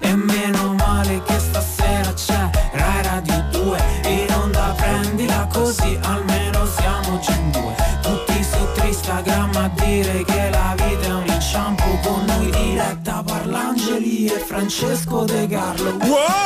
E meno male che stasera c'è Rai Radio 2 In onda prendila così almeno siamo già in due. Tutti su Instagram a dire che la vita è un inciampo Con noi diretta Parlangeli e Francesco De Carlo Wow!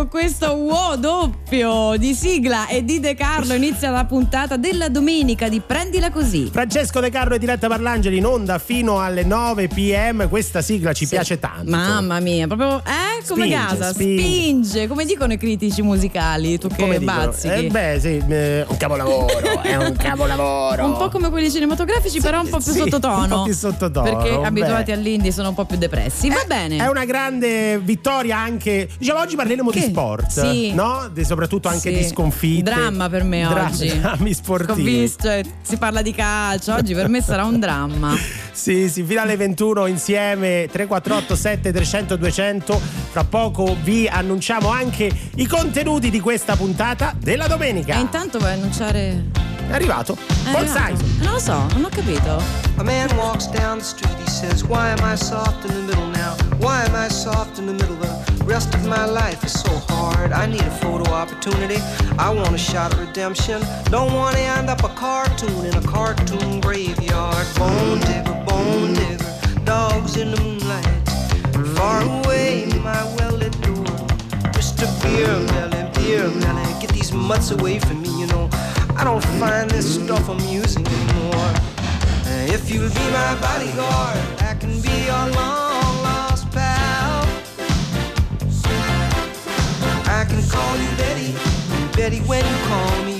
Con questo wow doppio di sigla e di De Carlo inizia la puntata della domenica di Prendila così. Francesco De Carlo e Diretta Parlangeli in onda fino alle 9 pm. Questa sigla ci Sì. piace tanto. Mamma mia, proprio eh, come Spinge, casa, spinge. spinge. come dicono i critici musicali, tu Come che bazzichi. Eh beh, sì, eh, un capolavoro, è un capolavoro. Un po' come quelli cinematografici, però un po' più sì, sottotono. un po' più sottotono, Perché beh. abituati all'indie sono un po' più depressi. Va bene. È una grande vittoria anche. Diciamo, oggi parleremo di Che? Sport, Sì. no? Di- soprattutto anche Sì. di sconfitte. Dramma per me Dra- oggi. Drammi Ho sportivi. visto, eh, si parla di calcio, oggi per me sarà un dramma. Sì, sì, fino alle 21 insieme 348 7 300 200. Fra poco vi annunciamo anche i contenuti di questa puntata della domenica. E intanto vuoi annunciare. È arrivato. È Paul arrivato? Simon. Non lo so, non ho capito. A man walks down the street, he says, Why am I soft in the middle now? Why am I soft in the middle? The rest of my life is so hard. I need a photo opportunity. I want a shot of redemption. Don't want to end up a cartoon in a cartoon graveyard. Bone digger, bone digger, dogs in the moonlight. Far away, my well lit door. Mr. Beer Melly, Beer Melly, get these mutts away from me, you know. I don't find this stuff amusing anymore. Uh, If you'll be my bodyguard, I can be your long lost pal. I can call you Betty, Betty, when you call me,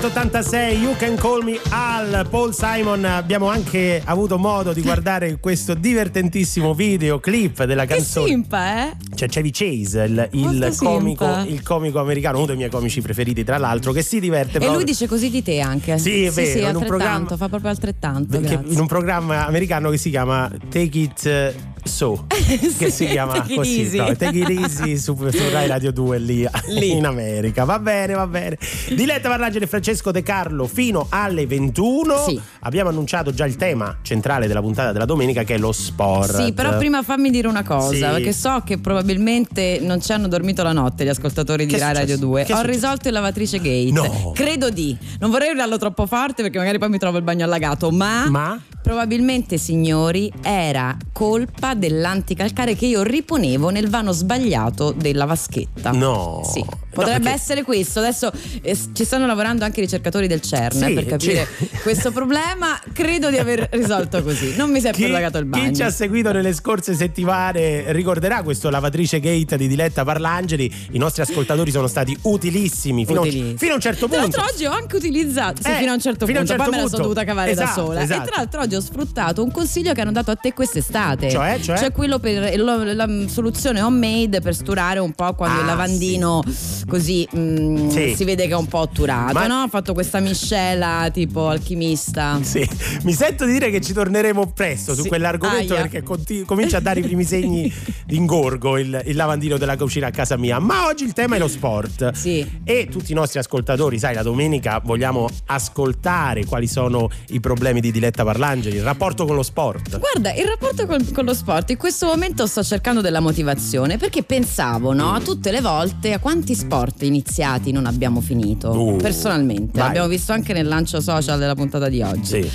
1986 You Can Call Me Al Paul Simon abbiamo anche avuto modo di guardare questo divertentissimo videoclip della Che canzone simpa, eh? c'è Chevy Chase il, il comico, il comico americano uno dei miei comici preferiti tra l'altro che si diverte E proprio lui dice così di te anche. Sì, è vero, Sì, in un programma- fa proprio altrettanto. in un programma americano che si chiama Take It eh, So che si chiama così no, Take su, su Rai Radio 2 lì, Lì. in America va bene va bene Diletta Parlangeli e Francesco De Carlo fino alle 21 Sì. abbiamo annunciato già il tema centrale della puntata della domenica che è lo sport Sì, però prima fammi dire una cosa, Sì. perché so che probabilmente non ci hanno dormito la notte gli ascoltatori di Che Rai Radio successo? 2. Che Ho risolto il lavatrice gate. No. Credo di. Non vorrei urlarlo troppo forte perché magari poi mi trovo il bagno allagato, ma, Ma? Probabilmente, signori, era colpa dell'anticalcare che io riponevo nel vano sbagliato della vaschetta. No. Sì. No, Potrebbe perché- essere questo. Adesso eh, ci stanno lavorando anche i ricercatori del CERN eh, Sì, per capire sì. questo problema. Credo di aver risolto così. Non mi si è più Chi, allagato il bagno. chi ci ha seguito nelle scorse settimane ricorderà questo lavatrice gate di Diletta Parlangeli. I nostri ascoltatori sono stati utilissimi fino, Utilissimi. fino a un certo Tra punto. l'altro oggi ho anche utilizzato, sì, Eh, fino a un certo fino a un punto, certo poi me la sono punto. dovuta cavare da Esatto, sola. esatto. E tra l'altro oggi ho sfruttato un consiglio che hanno dato a te quest'estate. Cioè, cioè? quello per lo- la, soluzione homemade per sturare un po' quando Ah, il lavandino così mm, Sì. si vede che è un po' otturato, Ma- no? Ho fatto questa miscela tipo alchimista. Sì, mi sento di dire che ci torneremo presto su Sì. quell'argomento Aia. perché conti- comincia a dare i primi segni di ingorgo il, il lavandino della cucina a casa mia. Ma oggi il tema è lo sport. Sì. E tutti i nostri ascoltatori, sai, la domenica vogliamo ascoltare quali sono i problemi di Diletta Parlangeli, il rapporto con lo sport. Guarda, il rapporto col- con lo sport, in questo momento sto cercando della motivazione perché pensavo, no, tutte le volte a quanti sport iniziati non abbiamo finito. Uh, Personalmente, vai. l'abbiamo visto anche nel lancio social della puntata di oggi. Sì.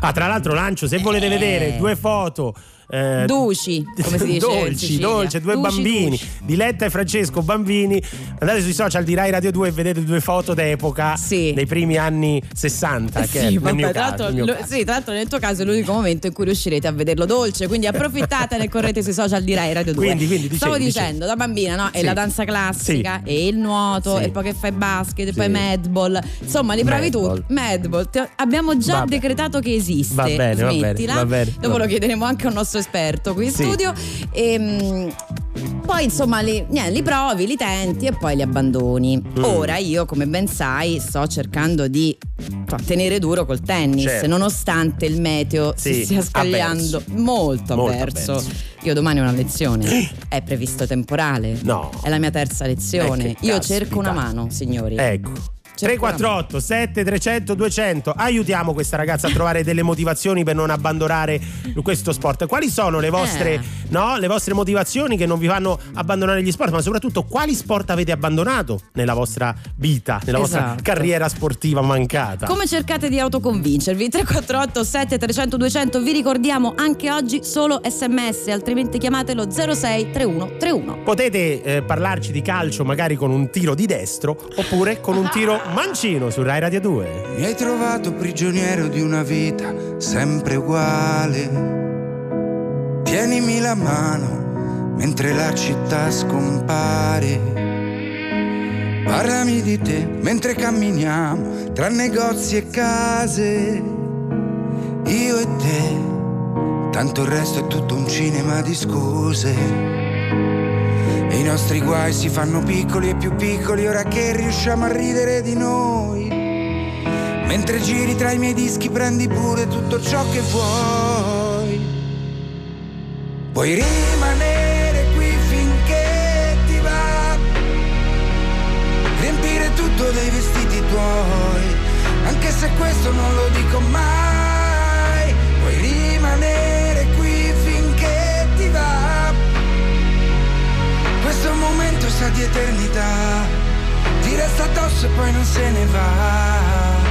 Ah, tra l'altro lancio, se volete Eh. vedere due foto eh, Duci, come si dice dolci, dolci, due Duci, bambini, duci. Diletta e Francesco, bambini. Andate sui social di Rai Radio 2 e vedete due foto d'epoca Sì. dei primi anni 60. Che è Sì, nel vabbè, mio tra, caso, l'altro, lo- sì, tra l'altro nel tuo caso è l'unico momento in cui riuscirete a vederlo dolce, quindi approfittatene e correte sui social di Rai Radio 2. Quindi, quindi, dicevi, Stavo dicevi. dicendo, da bambina, no? È Sì. la danza classica, e il nuoto, e poi che fai basket, e poi madball. Insomma, li provi tutti. Madball, Ti- abbiamo già decretato che esiste. Va bene, va bene, va bene, Dopo va lo chiederemo anche a un nostro esperto qui in Sì. studio. E, poi insomma li, niente, li provi, li tenti e poi li abbandoni. Mm. Ora io, come ben sai, sto cercando di tenere duro col tennis, Certo. nonostante il meteo Sì, si stia scagliando avverso. molto, Molto avverso. avverso. Io domani ho una lezione, è previsto temporale. No. È la mia terza lezione. Eh, io cerco una mano, signori. Ecco. Cerco 348 7300 200 aiutiamo questa ragazza a trovare delle motivazioni per non abbandonare questo sport quali sono le vostre, Eh. no, le vostre motivazioni che non vi fanno abbandonare gli sport ma soprattutto quali sport avete abbandonato nella vostra vita nella vostra Esatto. carriera sportiva mancata Come cercate di autoconvincervi? 348 7300 200 vi ricordiamo anche oggi solo sms, altrimenti chiamatelo 06 3131. potete eh, parlarci di calcio magari con un tiro di destro oppure con un tiro mancino su Rai Radio 2 Mi hai trovato prigioniero di una vita sempre uguale. Tienimi la mano mentre la città scompare. Parlami di te mentre camminiamo tra negozi e case. Io e te, tanto il resto è tutto un cinema di scuse. Nostri guai si fanno piccoli e più piccoli ora che riusciamo a ridere di noi. Mentre giri tra i miei dischi prendi pure tutto ciò che vuoi. Puoi rimanere qui finché ti va. Riempire tutto dei vestiti tuoi. Anche se questo non lo dico mai. Puoi rimanere sa di eternità, ti resta addosso e poi non se ne va.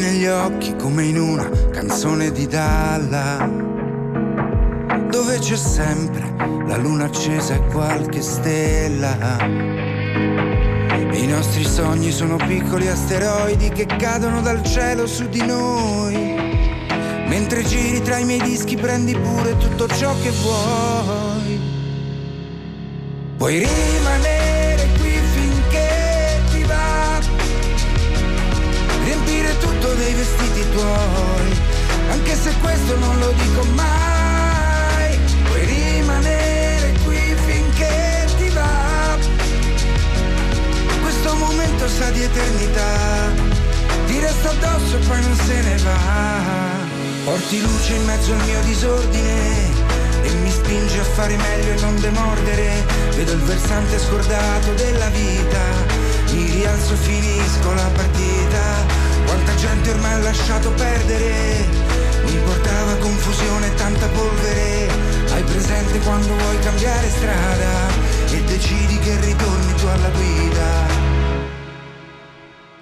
Negli occhi come in una canzone di Dalla, dove c'è sempre la luna accesa e qualche stella. I nostri sogni sono piccoli asteroidi che cadono dal cielo su di noi. Mentre giri tra i miei dischi prendi pure tutto ciò che vuoi. Puoi rimanere qui finché ti va. Riempire tutto dei vestiti tuoi. Anche se questo non lo dico mai. Momento sa di eternità. Ti resta addosso e poi non se ne va. Porti luce in mezzo al mio disordine e mi spinge a fare meglio e non demordere. Vedo il versante scordato della vita, mi rialzo e finisco la partita. Quanta gente ormai ha lasciato perdere, mi portava confusione e tanta polvere. Hai presente quando vuoi cambiare strada e decidi che ritorni tu alla guida.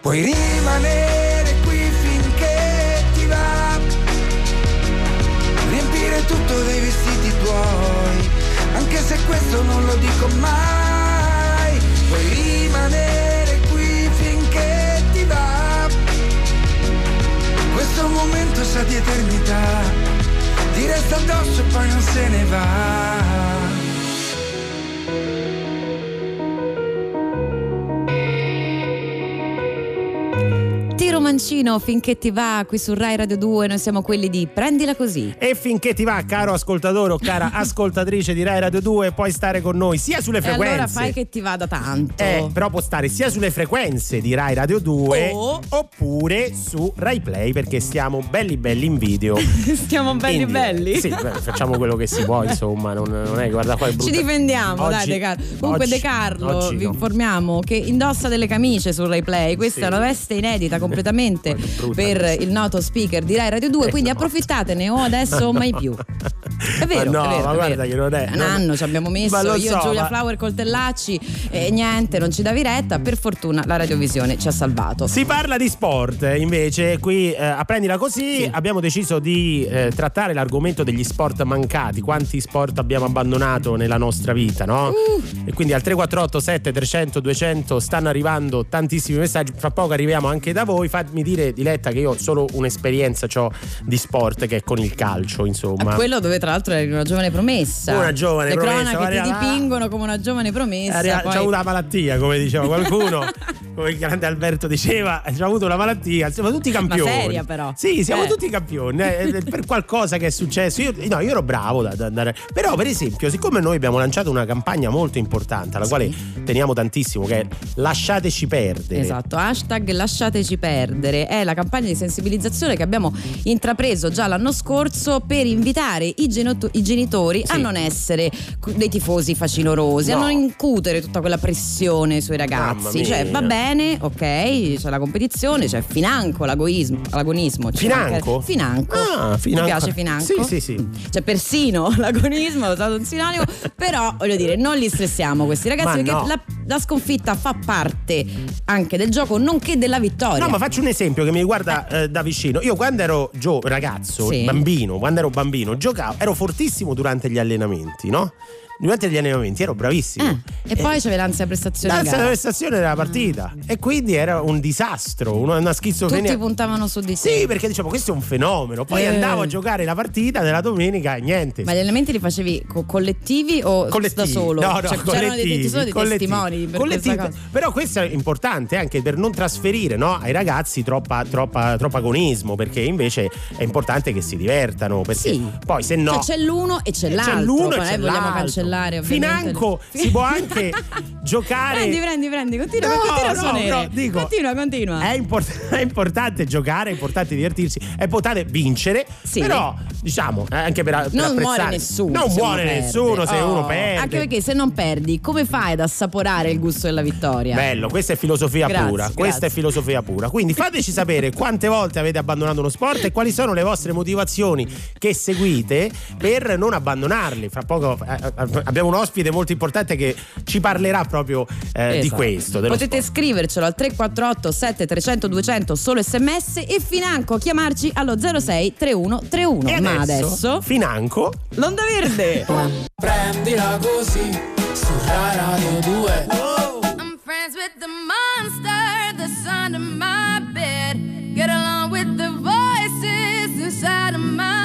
Puoi rimanere qui finché ti va riempire tutto dei vestiti tuoi, anche se questo non lo dico mai, puoi rimanere qui finché ti va. Questo momento sa di eternità, ti resta addosso e poi non se ne va. Mancino finché ti va qui su Rai Radio 2, noi siamo quelli di Prendila così. E finché ti va, caro ascoltatore o cara ascoltatrice di Rai Radio 2, puoi stare con noi sia sulle E frequenze. allora fai che ti vada tanto. Eh, però può stare sia sulle frequenze di Rai Radio 2 O- oppure su Rai Play perché stiamo belli belli in video. Stiamo belli In diretta. belli. Sì, beh, facciamo quello che si può, insomma, non, non è guarda qua è Ci difendiamo, Oggi- dai De Carlo. Comunque oggi- De Carlo, vi no. informiamo che indossa delle camicie su Rai Play. Questa Sì. è una veste inedita completamente Brutta per il noto speaker di Rai Radio 2, Eh, quindi no. approfittatene o adesso o mai più. È vero, Ma no, è vero, ma guarda vero. che non è- Un anno ci abbiamo messo io so, e Giulia ma- Flower Coltellacci e niente, non ci davi retta. Per fortuna la radiovisione ci ha salvato. Si parla di sport, invece qui eh, a prendila così Sì. abbiamo deciso di eh, trattare l'argomento degli sport mancati, quanti sport abbiamo abbandonato nella nostra vita, no? Uh. E quindi al 348 7 300 200 stanno arrivando tantissimi messaggi, fra poco arriviamo anche da voi, fatemi dire Diletta che io ho solo un'esperienza di sport che è con il calcio, insomma. A quello dove tra l'altro eri una giovane promessa. Una giovane Le promessa, cronache ti dipingono come una giovane promessa. Arri- poi- C'ha avuto la malattia, come diceva qualcuno, come il grande Alberto diceva, c'ha avuto una malattia, siamo tutti campioni. seria, però. Sì, siamo Eh. tutti campioni, eh, per qualcosa che è successo. Io, no, io ero bravo da, da andare. Però, per esempio, siccome noi abbiamo lanciato una campagna molto importante, alla quale teniamo tantissimo, che è lasciateci perdere. Esatto, hashtag lasciateci perdere è la campagna di sensibilizzazione che abbiamo intrapreso già l'anno scorso per invitare i, genoto- i genitori a Sì. non essere dei tifosi facinorosi, a No. non incutere tutta quella pressione sui ragazzi. Cioè va bene, ok, c'è la competizione, c'è financo l'agoismo, l'agonismo. c'è Financo? anche- Financo. Ah, financo. Ti piace financo? Sì, sì, sì. C'è persino l'agonismo, ho usato un sinonimo, però voglio dire, non li stressiamo questi ragazzi Ma perché no. la, la sconfitta fa parte anche del gioco, nonché della vittoria. No, ma faccio un esempio che mi riguarda eh, da vicino. Io quando ero gio- ragazzo, Sì. bambino, quando ero bambino, giocavo, ero fortissimo durante gli allenamenti, no? Durante gli allenamenti ero bravissimo. Eh, e poi c'avevi l'ansia prestazione. L'ansia della prestazione della partita e quindi era un disastro, una, una schizofrenia. Tutti puntavano su di te. Sì, perché diciamo questo è un fenomeno. Poi Eh. andavo a giocare la partita della domenica e niente. Ma gli allenamenti li facevi co- collettivi o collettivi. da solo? No, no, Cioè, c'erano dei, ci sono dei collettivi. testimoni per Collettivi. questa cosa. Però questo è importante anche per non trasferire no, ai ragazzi troppa, troppa, troppo agonismo, perché invece è importante che si divertano. Perché Sì. poi se no. Cioè, c'è l'uno e c'è l'altro. C'è l'uno e poi c'è l'altro. Cancellare ovviamente. Financo si può anche giocare. Prendi, prendi, prendi, continua, No, continua a no, suonare. no, dico, continua, continua. È, import- è importante giocare, è importante divertirsi, è importante vincere. Sì. Però, diciamo, eh, anche per, per non muore nessuno. Non muore perde. nessuno se Oh, uno perde. Anche perché se non perdi, come fai ad assaporare il gusto della vittoria? Bello, questa è filosofia Grazie, pura. grazie. Questa è filosofia pura. Quindi fateci sapere quante volte avete abbandonato uno sport e quali sono le vostre motivazioni che seguite per non abbandonarli. Fra poco eh, eh, abbiamo un ospite molto importante che ci parlerà proprio eh, di Esatto. questo. dello Potete sport. scrivercelo al 348 7300 200 solo sms e financo chiamarci allo 06 31 31. E Ma adesso Financo. l'onda verde. Prendila così su Radio 2 I'm friends with the monster that's under my bed. Get along with the voices inside of my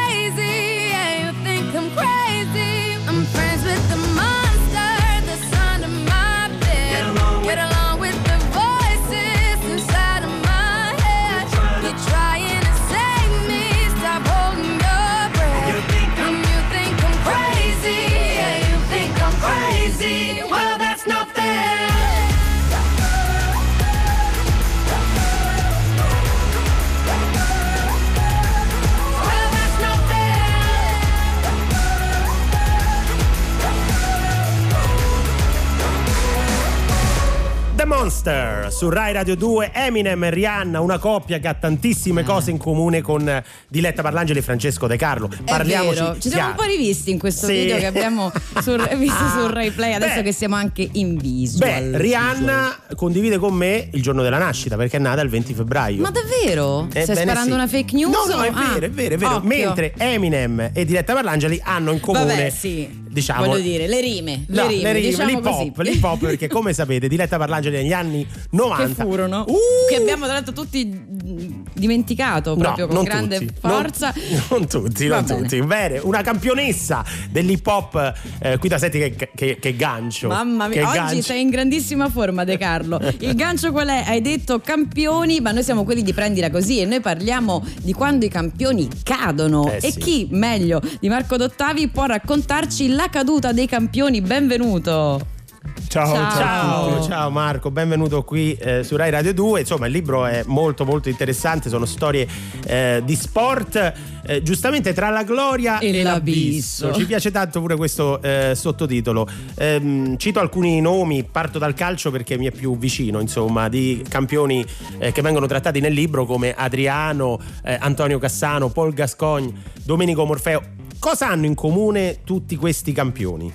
Monster su Rai Radio 2, Eminem e Rihanna, una coppia che ha tantissime cose in comune con eh, Diletta Parlangeli e Francesco De Carlo. Parliamoci. Ci siamo un po' rivisti in questo Sì. video che abbiamo sul, visto Ah. sul Rai Play, adesso Beh. che siamo anche in visual. Beh, Rihanna condivide con me il giorno della nascita perché è nata il 20 febbraio. Ma davvero? Stai Ebbene sparando sì. una fake news? No, no, è Ah, vero, è vero, è vero. occhio. Mentre Eminem e Diletta Parlangeli hanno in comune Vabbè, sì. Diciamo Voglio dire, le rime. No, le rime, diciamo l'hip hop, l'hip hop perché come sapete Diletta Parlangeli negli anni 90 che furono, Uh! che abbiamo tra l'altro tutti dimenticato proprio No, con grande tutti. forza. Non, non tutti, Va non bene. tutti. Bene, una campionessa dell'hip hop. eh, qui da senti che, che- che gancio. Mamma Che mia, oggi gancio. sei in grandissima forma De Carlo. Il gancio qual è? Hai detto campioni, ma noi siamo quelli di prendila così e noi parliamo di quando i campioni cadono. Eh e sì. chi meglio di Marco Dottavi può raccontarci la caduta dei campioni? Benvenuto. Ciao, Ciao. Ciao, ciao Marco, benvenuto qui eh, su Rai Radio 2. Insomma, il libro è molto molto interessante, sono storie eh, di sport, eh, giustamente tra la gloria E e, l'abisso. Ci piace tanto pure questo eh, sottotitolo. Ehm, cito alcuni nomi, parto dal calcio perché mi è più vicino, insomma, di campioni eh, che vengono trattati nel libro come Adriano, eh, Antonio Cassano, Paul Gascogne, Domenico Morfeo. Cosa hanno in comune tutti questi campioni?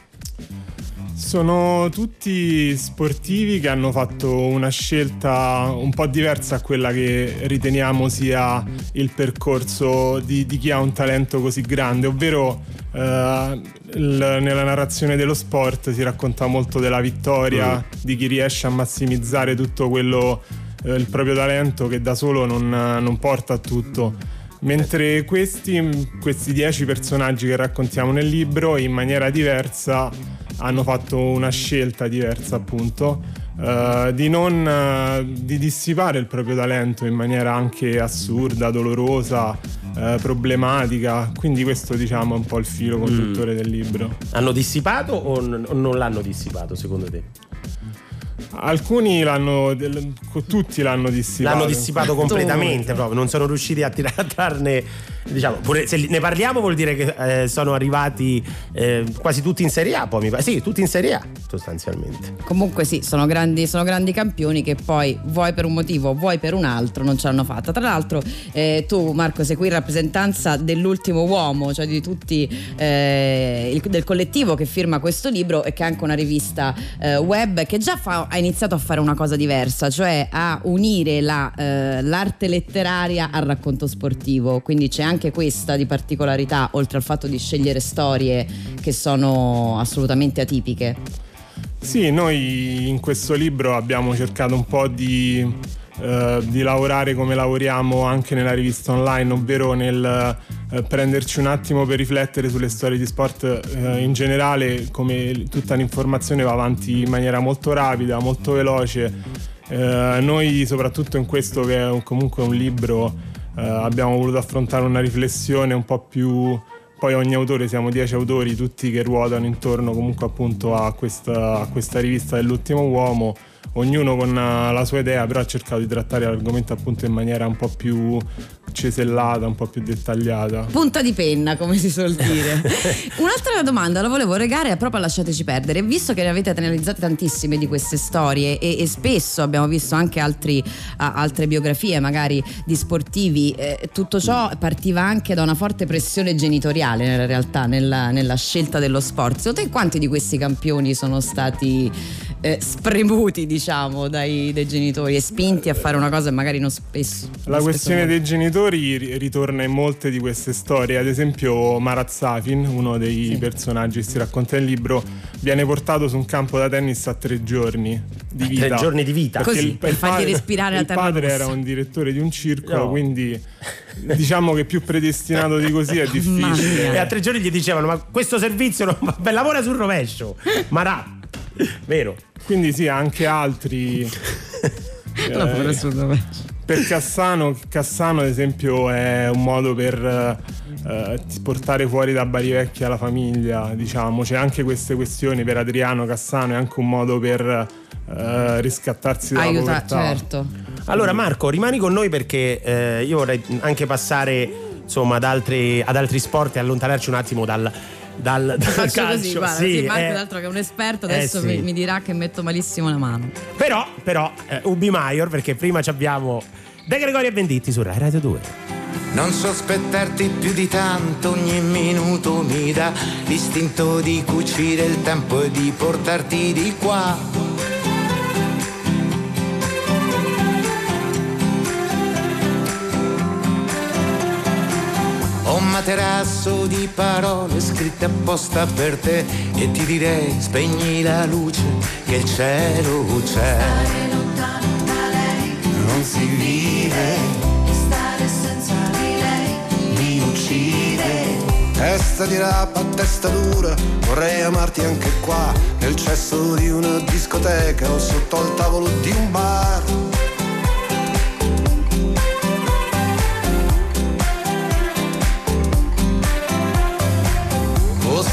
Sono tutti sportivi che hanno fatto una scelta un po' diversa a quella che riteniamo sia il percorso di, di chi ha un talento così grande, ovvero eh, il- nella narrazione dello sport si racconta molto della vittoria, di chi riesce a massimizzare tutto quello, eh, il proprio talento che da solo non, non porta a tutto. Mentre questi, questi dieci personaggi che raccontiamo nel libro in maniera diversa hanno fatto una scelta diversa appunto eh, di non eh, di dissipare il proprio talento in maniera anche assurda, dolorosa, eh, problematica. Quindi questo diciamo è un po' il filo conduttore del libro. Hanno dissipato o n- o non l'hanno dissipato secondo te? Alcuni l'hanno, tutti l'hanno dissipato. L'hanno dissipato completamente proprio, non sono riusciti a trarne. Diciamo, pure se ne parliamo vuol dire che eh, sono arrivati eh, quasi tutti in Serie A, poi mi pare. Sì, tutti in Serie A, sostanzialmente. Comunque sì, sono grandi, sono grandi campioni che poi vuoi per un motivo, vuoi per un altro non ce l'hanno fatta. Tra l'altro eh, tu Marco sei qui in rappresentanza dell'ultimo uomo, cioè di tutti eh, il- del collettivo che firma questo libro e che è anche una rivista eh, web che già fa- ha iniziato a fare una cosa diversa, cioè a unire la, eh, l'arte letteraria al racconto sportivo. Quindi c'è anche questa di particolarità, oltre al fatto di scegliere storie che sono assolutamente atipiche. Sì, noi in questo libro abbiamo cercato un po' di, eh, di lavorare come lavoriamo anche nella rivista online, ovvero nel eh, prenderci un attimo per riflettere sulle storie di sport eh, in generale, come tutta l'informazione va avanti in maniera molto rapida, molto veloce. Eh, noi soprattutto in questo che è un- comunque un libro eh, abbiamo voluto affrontare una riflessione un po' più poi ogni autore, siamo dieci autori, tutti che ruotano intorno comunque appunto a questa, a questa rivista dell'ultimo uomo, ognuno con eh, la sua idea, però ha cercato di trattare l'argomento appunto in maniera un po' più cesellata, un po' più dettagliata. Punta di penna, come si suol dire. Un'altra domanda la volevo regare proprio a lasciateci perdere. Visto che ne avete analizzate tantissime di queste storie e, e spesso abbiamo visto anche altri, a- altre biografie, magari di sportivi, eh, tutto ciò partiva anche da una forte pressione genitoriale nella realtà, nella, nella scelta dello sport. Secondo te quanti di questi campioni sono stati eh, spremuti, diciamo, dai, dai genitori e spinti a fare una cosa magari non spesso. La non questione spesso- dei genitori ri- ritorna in molte di queste storie, ad esempio Marat Safin, uno dei personaggi che si racconta nel libro, viene portato su un campo da tennis a tre giorni di vita. Tre giorni di vita. Perché Così, per fargli respirare la il terra padre rossa. era un direttore di un circolo, No. quindi diciamo che più predestinato di così è difficile. E a tre giorni gli dicevano: Ma questo servizio non va bene, lavora sul rovescio. Marà. Vero. Quindi sì, anche altri. Lavora eh, rovescio. per Cassano, Cassano ad esempio è un modo per eh, portare fuori da Bari Vecchia la famiglia, diciamo, c'è anche queste questioni per Adriano Cassano, è anche un modo per eh, riscattarsi dalla Aiuta, povertà. certo. Allora, Marco, rimani con noi perché eh, io vorrei anche passare insomma ad altri, ad altri sport e allontanarci un attimo dal, dal, dal calcio. così, guarda, Sì, sì, Marco eh, tra l'altro che è un esperto eh, adesso sì. mi, mi dirà che metto malissimo la mano. Però, però, eh, Ubi Maior, perché prima ci abbiamo De Gregorio e Venditti su Rai Radio 2. Non sospettarti più di tanto, ogni minuto mi dà l'istinto di cucire il tempo e di portarti di qua. Materasso di parole scritte apposta per te e ti direi spegni la luce che il cielo c'è. Non si vive Stare senza di lei mi uccide. Testa di rapa, testa dura, vorrei amarti anche qua, nel cesso di una discoteca o sotto al tavolo di un bar.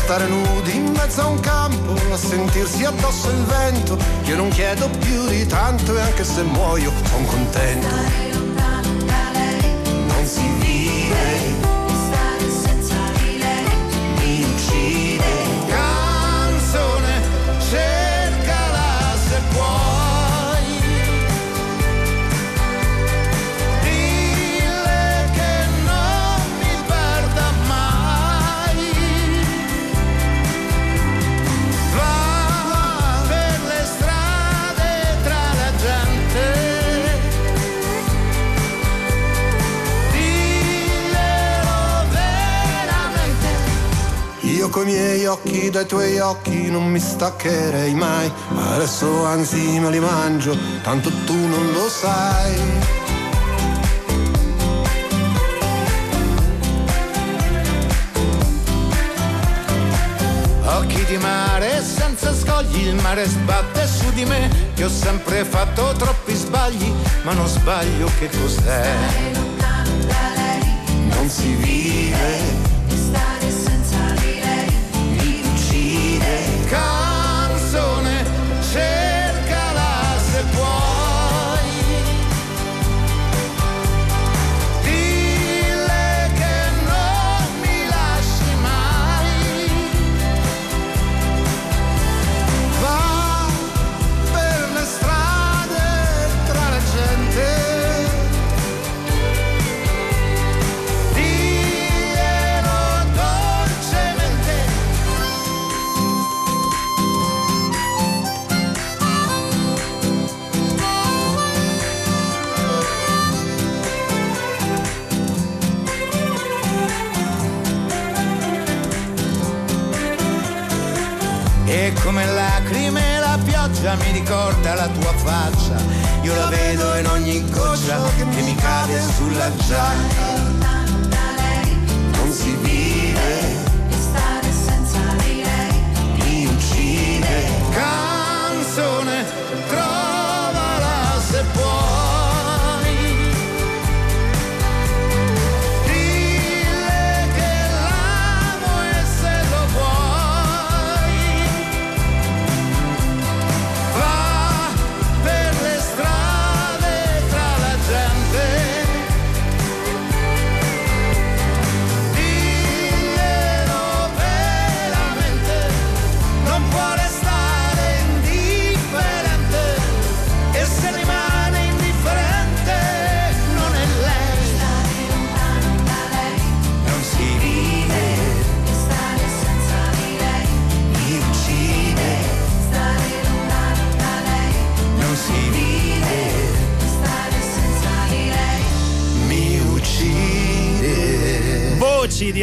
Stare nudi in mezzo a un campo, a sentirsi addosso il vento. Io non chiedo più di tanto e anche se muoio sono contento. Coi miei occhi dai tuoi occhi non mi staccherei mai. Adesso anzi me li mangio, tanto tu non lo sai. Occhi di mare senza scogli, il mare sbatte su di me, che ho sempre fatto troppi sbagli, ma non sbaglio che cos'è. Non si vive,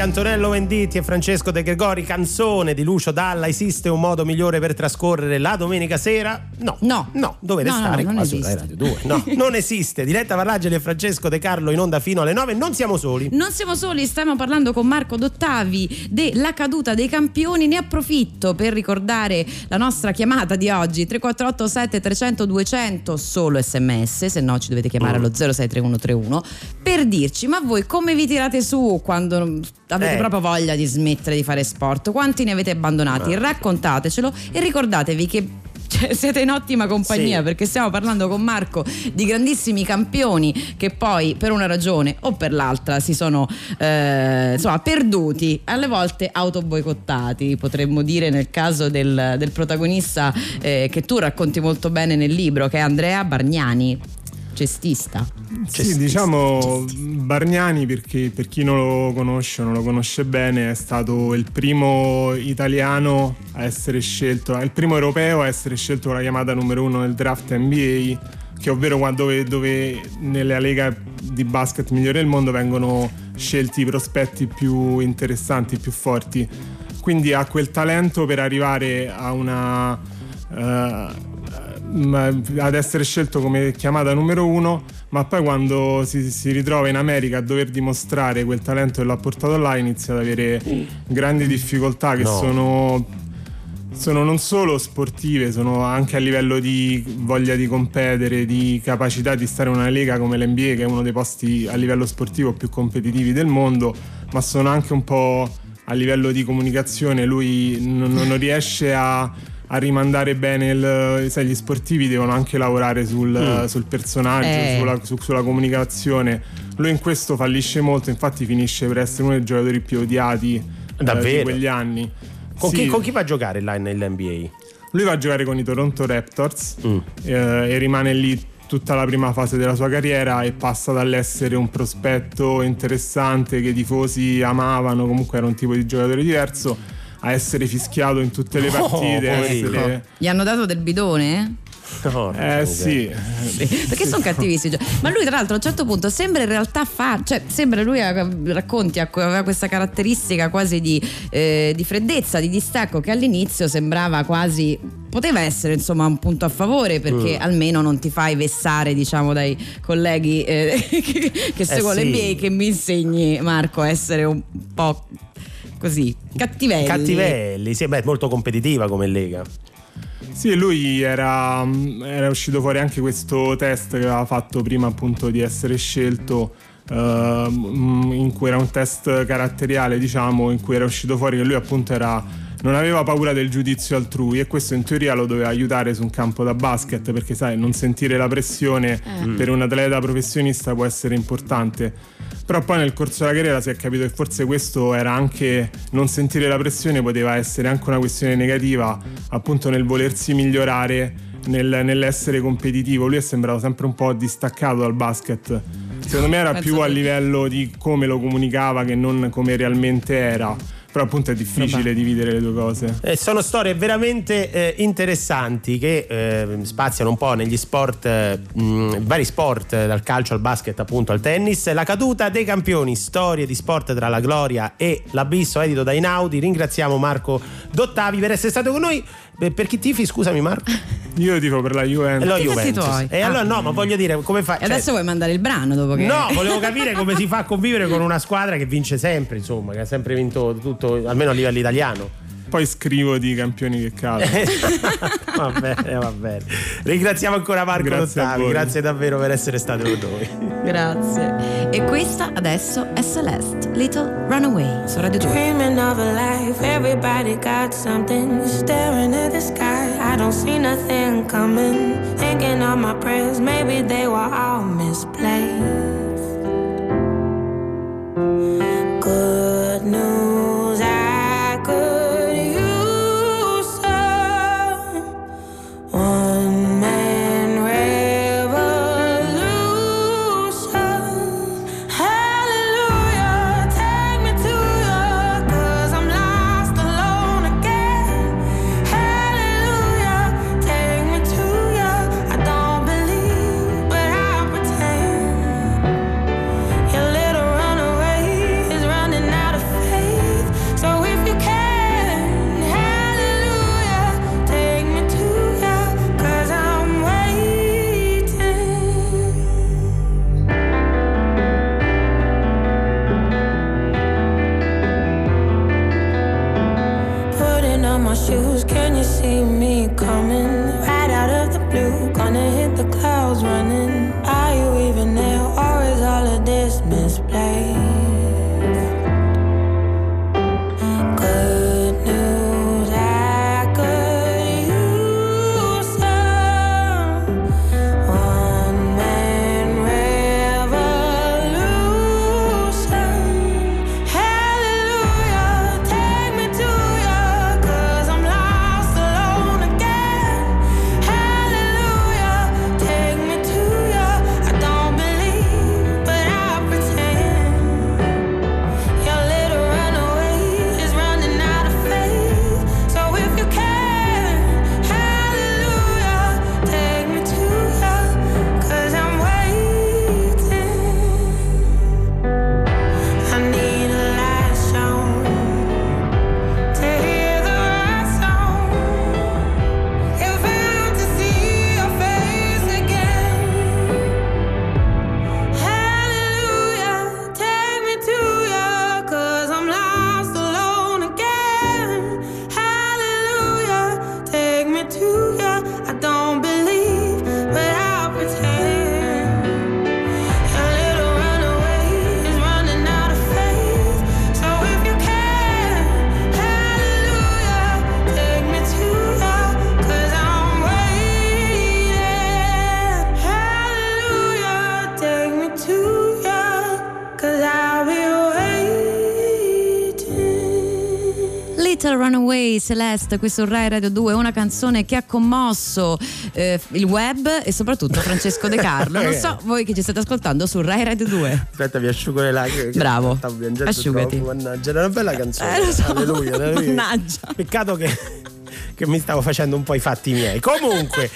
Antonello Venditti e Francesco De Gregori, canzone di Lucio Dalla. Esiste un modo migliore per trascorrere la domenica sera? No. No. No, dovete No, no, stare non qua su Radio 2. No, non esiste. Diletta Varlageli e Francesco De Carlo in onda fino alle 9. Non siamo soli. Non siamo soli, stiamo parlando con Marco Dottavi della caduta dei campioni. Ne approfitto per ricordare la nostra chiamata di oggi: 3487 300 200, solo sms, se no ci dovete chiamare allo 063131 per dirci: ma voi come vi tirate su quando avete Eh. proprio voglia di smettere di fare sport? Quanti ne avete abbandonati? Raccontatecelo e ricordatevi che cioè, siete in ottima compagnia Sì. perché stiamo parlando con Marco di grandissimi campioni che poi per una ragione o per l'altra si sono eh, insomma perduti, alle volte autoboicottati, potremmo dire nel caso del, del protagonista eh, che tu racconti molto bene nel libro che è Andrea Bargnani, cestista. Sì, diciamo Bargnani perché per chi non lo conosce o non lo conosce bene è stato il primo italiano a essere scelto, è il primo europeo a essere scelto con la chiamata numero uno nel draft NBA, che ovvero dove, dove nella lega di basket migliore del mondo vengono scelti i prospetti più interessanti, più forti. Quindi ha quel talento per arrivare a una... ma- ad essere scelto come chiamata numero uno, ma poi quando si, si ritrova in America a dover dimostrare quel talento che l'ha portato là inizia ad avere grandi difficoltà che No. sono, sono non solo sportive, sono anche a livello di voglia di competere, di capacità di stare in una lega come l'NBA che è uno dei posti a livello sportivo più competitivi del mondo, ma sono anche un po' a livello di comunicazione lui non, non riesce a, a rimandare bene il, sai, gli sportivi devono anche lavorare sul, Mm. sul personaggio, Eh. sulla, su- sulla comunicazione. Lui in questo fallisce molto, infatti finisce per essere uno dei giocatori più odiati eh, Davvero? di quegli anni. Con, Sì. chi, con chi va a giocare là nell'NBA? Lui va a giocare con i Toronto Raptors Mm. eh, e rimane lì tutta la prima fase della sua carriera e passa dall'essere un prospetto interessante che i tifosi amavano, comunque era un tipo di giocatore diverso, a essere fischiato in tutte le Oh, partite. poverino. essere- Gli hanno dato del bidone? No, Eh sì, Perché sono cattivissimi. cioè. Ma lui, tra l'altro, a un certo punto sembra in realtà fa, cioè, sembra lui eh, racconti aveva questa caratteristica quasi di, eh, di freddezza, di distacco, che all'inizio sembrava quasi. Poteva essere insomma un punto a favore perché Mm. almeno non ti fai vessare, diciamo, dai colleghi eh, che, che seguono sì. l'NBA che mi insegni, Marco, a essere un po' così cattivelli. Cattivelli, sì, beh, molto competitiva come Lega. Sì, lui era, era uscito fuori anche questo test che aveva fatto prima appunto di essere scelto, ehm, in cui era un test caratteriale, diciamo, in cui era uscito fuori che lui appunto era, non aveva paura del giudizio altrui e questo in teoria lo doveva aiutare su un campo da basket perché sai, non sentire la pressione Eh. per un atleta professionista può essere importante. Però poi nel corso della carriera si è capito che forse questo era anche non sentire la pressione poteva essere anche una questione negativa, appunto nel volersi migliorare, nel- nell'essere competitivo. Lui è sembrato sempre un po' distaccato dal basket. Secondo me era Penso più a livello di come lo comunicava che non come realmente era. Però appunto è difficile dividere le due cose. Eh, sono storie veramente eh, interessanti che eh, spaziano un po' negli sport, eh, mh, vari sport, eh, dal calcio al basket appunto al tennis. La caduta dei campioni, storie di sport tra la gloria e l'abisso edito da Inaudi. Ringraziamo Marco Dottavi per essere stato con noi. Eh, Per chi tifi, scusami Marco? Io tifo per la Juventus. E fatti Juventus. tuoi? E Ah. allora no, ma voglio dire, come fai? E adesso vuoi mandare il brano dopo che. No, volevo capire come si fa a convivere con una squadra che vince sempre, insomma, che ha sempre vinto tutto, almeno a livello italiano. Poi scrivo di campioni che cadono. va bene, va bene. Ringraziamo ancora Marco Grazie voi. grazie davvero per essere stato con noi. Grazie. E questa adesso è Celeste, Little Runaway su Radio 2. Dreaming of a life, everybody got something. Staring at the sky, I don't see nothing coming. Thinking of my prayers, maybe they were all misplaced. Good news, Celeste, questo Rai Radio 2, una canzone che ha commosso eh, il web e soprattutto Francesco De Carlo. Non so voi che ci state ascoltando su Rai Radio 2. Aspetta, mi asciugo le lacrime. Bravo. Stavo piangendo Asciugati. troppo, Mannaggia, era una bella canzone. Eh, lo so. Alleluia, alleluia. Mannaggia. Peccato che, che mi stavo facendo un po' i fatti miei. Comunque.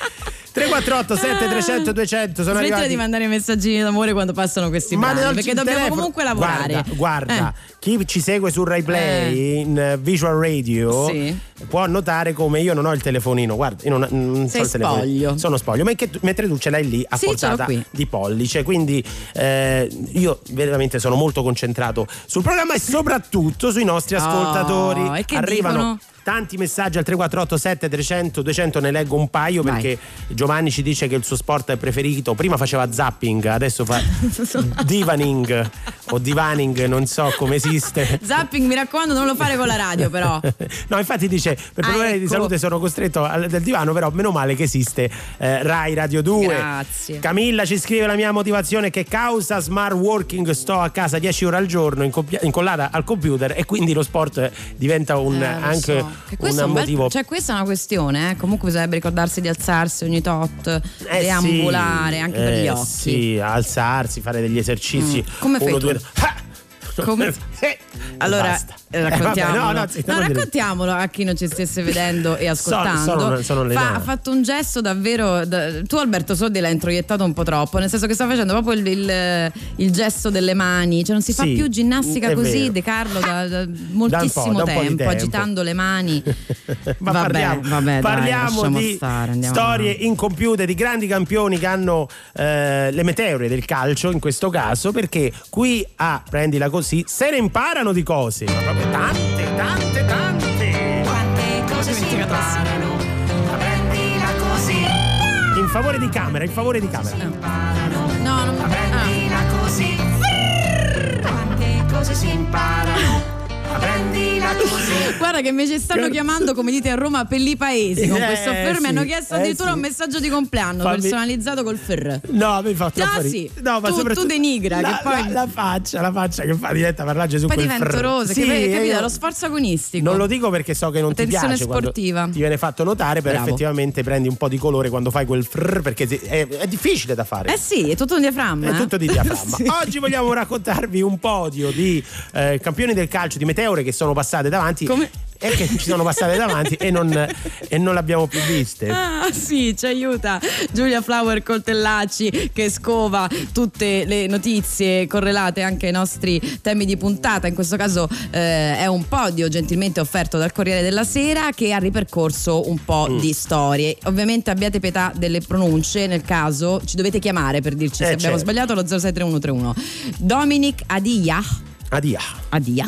348 7300 200 sono Smettila arrivati di mandare messaggini d'amore quando passano questi Ma brani, perché dobbiamo telefono. comunque lavorare. Guarda, guarda, Eh. chi ci segue su Rai Play in eh, Visual Radio Sì. può notare come io non ho il telefonino. Guarda, io non, non Sei ho il telefonino. spoglio. Sono spoglio, mentre tu, mentre tu ce l'hai lì a Sì, portata di pollice. Quindi eh, io veramente sono molto concentrato sul programma e soprattutto sui nostri Oh, ascoltatori. e che Arrivano. dicono? Tanti messaggi al 3487 300 200 ne leggo un paio Vai. perché Giovanni ci dice che il suo sport preferito prima faceva zapping adesso fa divaning o divaning non so come esiste Zapping, mi raccomando, non lo fare con la radio, però. no infatti dice per Ah, problemi di ecco. salute sono costretto al del divano però meno male che esiste eh, Rai Radio 2 Grazie. Camilla ci scrive la mia motivazione che causa smart working sto a casa 10 ore al giorno incollata al computer e quindi lo sport diventa un, Eh, anche so. Che questo un un bel- motivo cioè, questa è una questione, eh. comunque bisognerebbe ricordarsi di alzarsi ogni tot, Eh deambulare sì, anche per eh gli occhi. Sì, alzarsi, fare degli esercizi. Mm, come fai Uno, tu? due. Ah! Come- Eh, Allora, basta. Eh, Eh, vabbè, raccontiamolo. no, no, sì, No, raccontiamolo a chi non ci stesse vedendo e ascoltando. sono- sono le Fa- ha fatto un gesto davvero. da- tu, Alberto Soldi, l'hai introiettato un po' troppo, nel senso che sta facendo proprio il, il- il gesto delle mani. Cioè, non si fa Sì, più ginnastica così, vero. De Carlo, da, da moltissimo da tempo, tempo. agitando le mani. Ma vabbè, parliamo, vabbè, dai, parliamo lasciamo di stare, storie incompiute di grandi campioni che hanno eh, le meteore del calcio in questo caso perché qui a prendila così se ne imparano di cose ma proprio tante tante tante. Quante cose si imparano, prendila così, in favore di camera in favore di camera. No, non prendila così. Quante cose si imparano, prendila così. Guarda che mi ci stanno chiamando, come dite a Roma, per i paesi con Eh, questo ferro. Mi sì, hanno chiesto eh, addirittura sì. un messaggio di compleanno Fammi- personalizzato col ferro. No, mi fa troppo Ah, ridere. sì. No, ma Tu- soprattutto tu denigra, la, che poi- la, la faccia, la faccia che fa diventa parlare su Poi quel divento frr. rosa, Sì, che capito? io- Lo sforzo agonistico. Non lo dico perché so che non ti Attenzione piace quando sportiva. ti viene fatto notare, però Bravo. effettivamente prendi un po' di colore quando fai quel frr perché ti- è, è difficile da fare. Eh sì, è tutto un diaframma. È eh? tutto di diaframma. Sì. Oggi vogliamo raccontarvi un podio di eh, campioni del calcio di meteore che sono passate davanti e che ci sono passate davanti e non, e non le abbiamo più viste. Ah sì, ci aiuta Giulia Flower Coltellacci che scova tutte le notizie correlate anche ai nostri temi di puntata. In questo caso eh, è un podio gentilmente offerto dal Corriere della Sera che ha ripercorso un po' Mm. di storie. Ovviamente abbiate pietà delle pronunce, nel caso ci dovete chiamare per dirci Eh, se abbiamo certo. sbagliato lo 063131. Dominic Adia. Adia. Adia.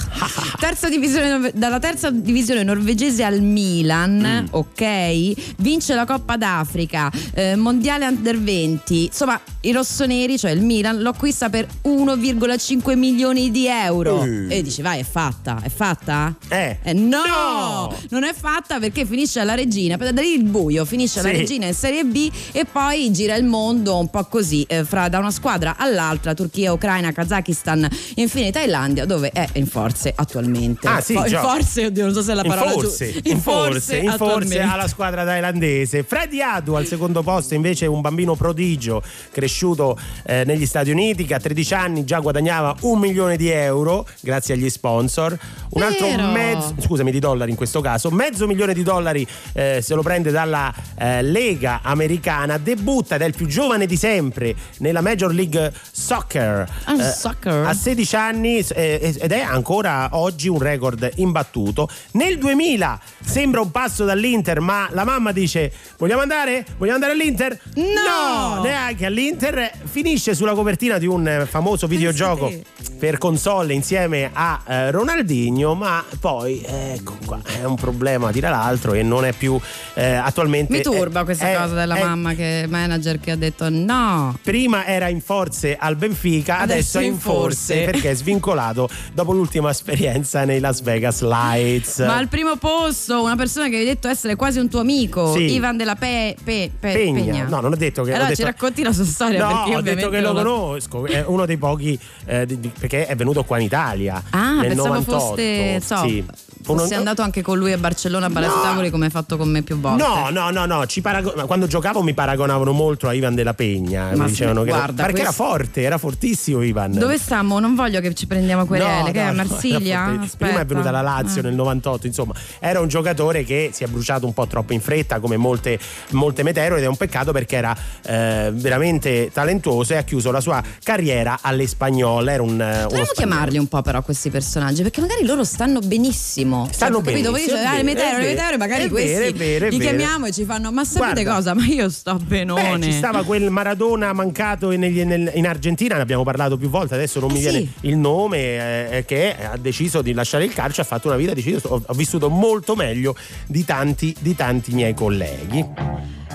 Terza divisione dalla terza divisione norvegese al Milan, Mm. ok? Vince la Coppa d'Africa, eh, Mondiale Under 20. Insomma, i rossoneri, cioè il Milan, lo acquista per 1,5 milioni di euro. Eh. E dici, vai, è fatta, è fatta? Eh. no, No! non è fatta perché finisce alla regina, per da lì il buio, finisce alla Sì. regina in Serie B e poi gira il mondo un po' così, eh, fra da una squadra all'altra, Turchia, Ucraina, Kazakistan, infine Thailandia, dove è in forze attualmente. Ah, sì, in forze, oddio, non so se è la In parola forse, giusta. in forse, in forse attualmente. alla squadra thailandese. Freddy Adu al secondo posto invece è un bambino prodigio cresciuto eh, negli Stati Uniti che a 13 anni già guadagnava un milione di euro grazie agli sponsor. Un altro Vero. mezzo, scusami, di dollari in questo caso, mezzo milione di dollari eh, se lo prende dalla eh, Lega americana, debutta ed è il più giovane di sempre nella Major League Soccer. Ah, Eh, soccer. A 16 anni ed è ancora oggi un record imbattuto. Nel 2000 sembra un passo dall'Inter, ma la mamma dice: Vogliamo andare? Vogliamo andare all'Inter? No! neanche all'Inter. Finisce sulla copertina di un eh, famoso videogioco per console insieme a eh, Ronaldinho, ma poi ecco qua è un problema tira l'altro e non è più eh, attualmente. Mi turba è- questa è- cosa della è- mamma che manager che ha detto no. Prima era in forze al Benfica, adesso, Adesso è in forze forze. perché è svincolato dopo l'ultima esperienza nei Las Vegas Lights. Ma al primo posto una persona che hai detto essere quasi un tuo amico, Sì. Ivan della Pe- Pe- Pe- Pegna. Pegna. No, non ho detto che. ho Allora detto- ci racconti la sua storia No, io ho detto che lo conosco, è uno dei pochi eh, di- di- perché è venuto qua in Italia Ah, nel pensavo 98. foste, so, sì. Uno- Sei andato anche con lui a Barcellona a Palazzo No. Come hai fatto con me più volte. No, no, no, no, ci parago- ma quando giocavo mi paragonavano molto a Ivan della Pegna. Ma mi dicevano che era- guarda, perché era questo- forte, era fortissimo Ivan. Dove stiamo? Non voglio che ci prendiamo querele. No, che no, è Marsiglia? era. Prima è venuta la Lazio Ah. nel 98, insomma, era un giocatore che si è bruciato un po' troppo in fretta, come molte, molte meteore, ed è un peccato perché era eh, veramente talentuoso e ha chiuso la sua carriera alle spagnole. Era un, eh, Dovremmo spagnolo. chiamarli un po' però questi personaggi perché magari loro stanno benissimo. Stanno Cioè, capito? Benissimo, dice, è ah, le meteore, le meteore, magari è questi vero, è vero, è li vero. chiamiamo e ci fanno ma sapete Guarda. cosa? Ma io sto benone. Beh, ci stava quel Maradona mancato negli- nel- in Argentina, ne abbiamo parlato più volte, adesso non Eh mi sì. viene il nome, eh, che ha deciso di lasciare il calcio, ha fatto una vita, deciso, ho, ho vissuto molto meglio di tanti, di tanti miei colleghi.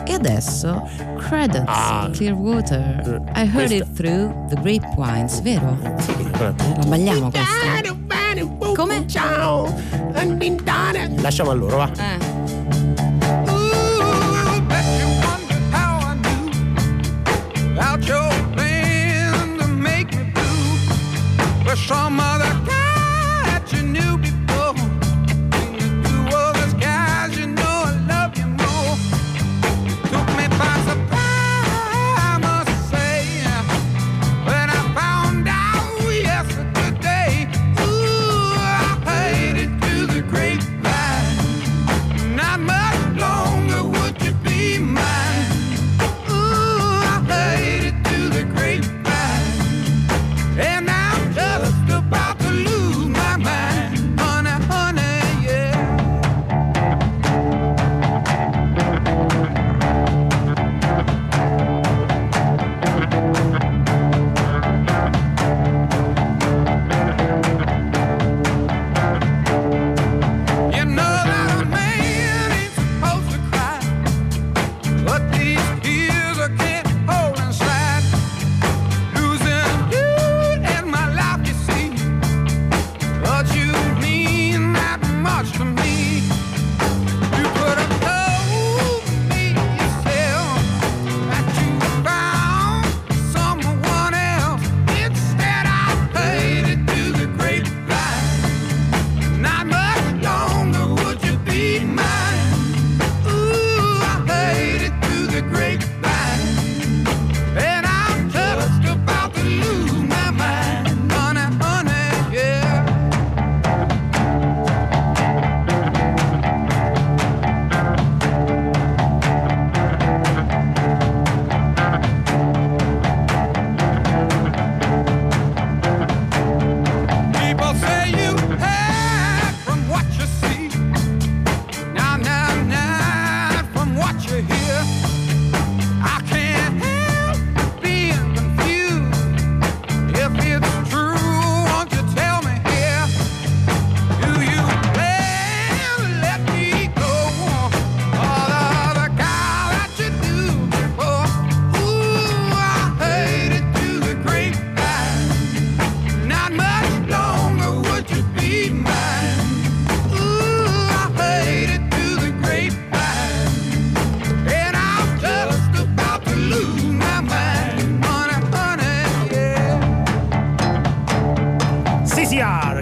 E adesso Credence Ah. Clearwater. I heard Questo- it through the grapevines, vero? Eh, La balliamo questa? Come? Ciao! Lasciamo a loro, va. Eh. Out your plan to make me blue. With some other guy that you knew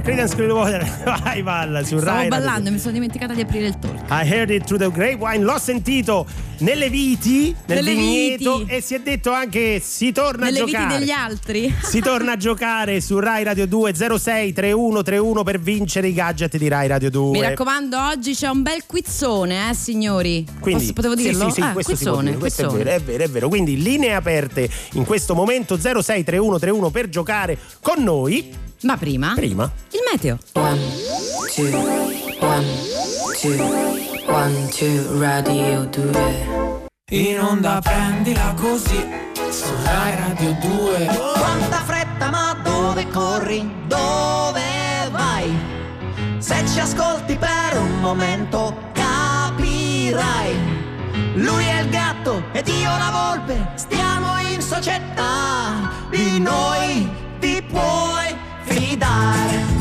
Credence Clearwater Revival su Stavo Rai. Radio ballando e mi sono dimenticata di aprire il talk. I heard it through the grapevine, l'ho sentito nelle viti, nel Nelle vigneto viti. e si è detto anche si torna Nelle a viti giocare. degli altri. Si torna a giocare su Rai Radio 2 06 3131 per vincere i gadget di Rai Radio 2. Mi raccomando, oggi c'è un bel quizzone, eh, signori. Quindi, Posso- potevo sì, dirlo? Sì, sì, Ah, questo quizzone, questo è vero, è vero, è vero. Quindi linee aperte in questo momento 06 3131 per giocare con noi. Ma prima? Prima. Il meteo. One, two, one, two, one, two, radio 2. In onda prendila così su Rai Radio 2 Quanta fretta, ma dove corri? Dove vai? Se ci ascolti per un momento capirai. Lui è il gatto ed io la volpe, stiamo in società. Di noi ti puoi fidare.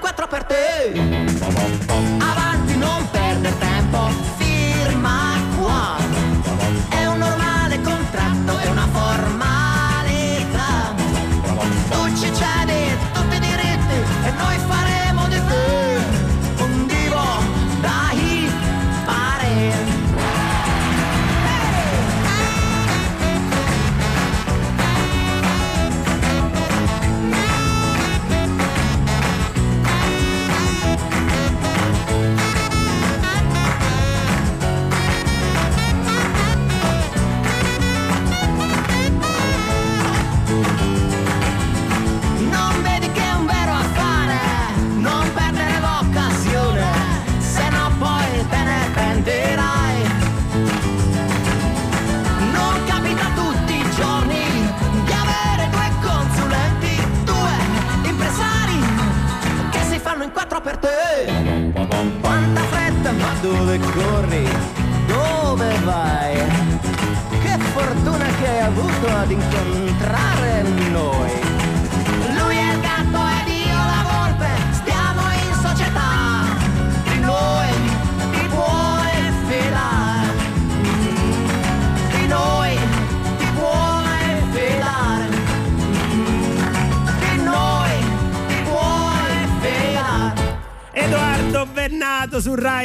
4 per te.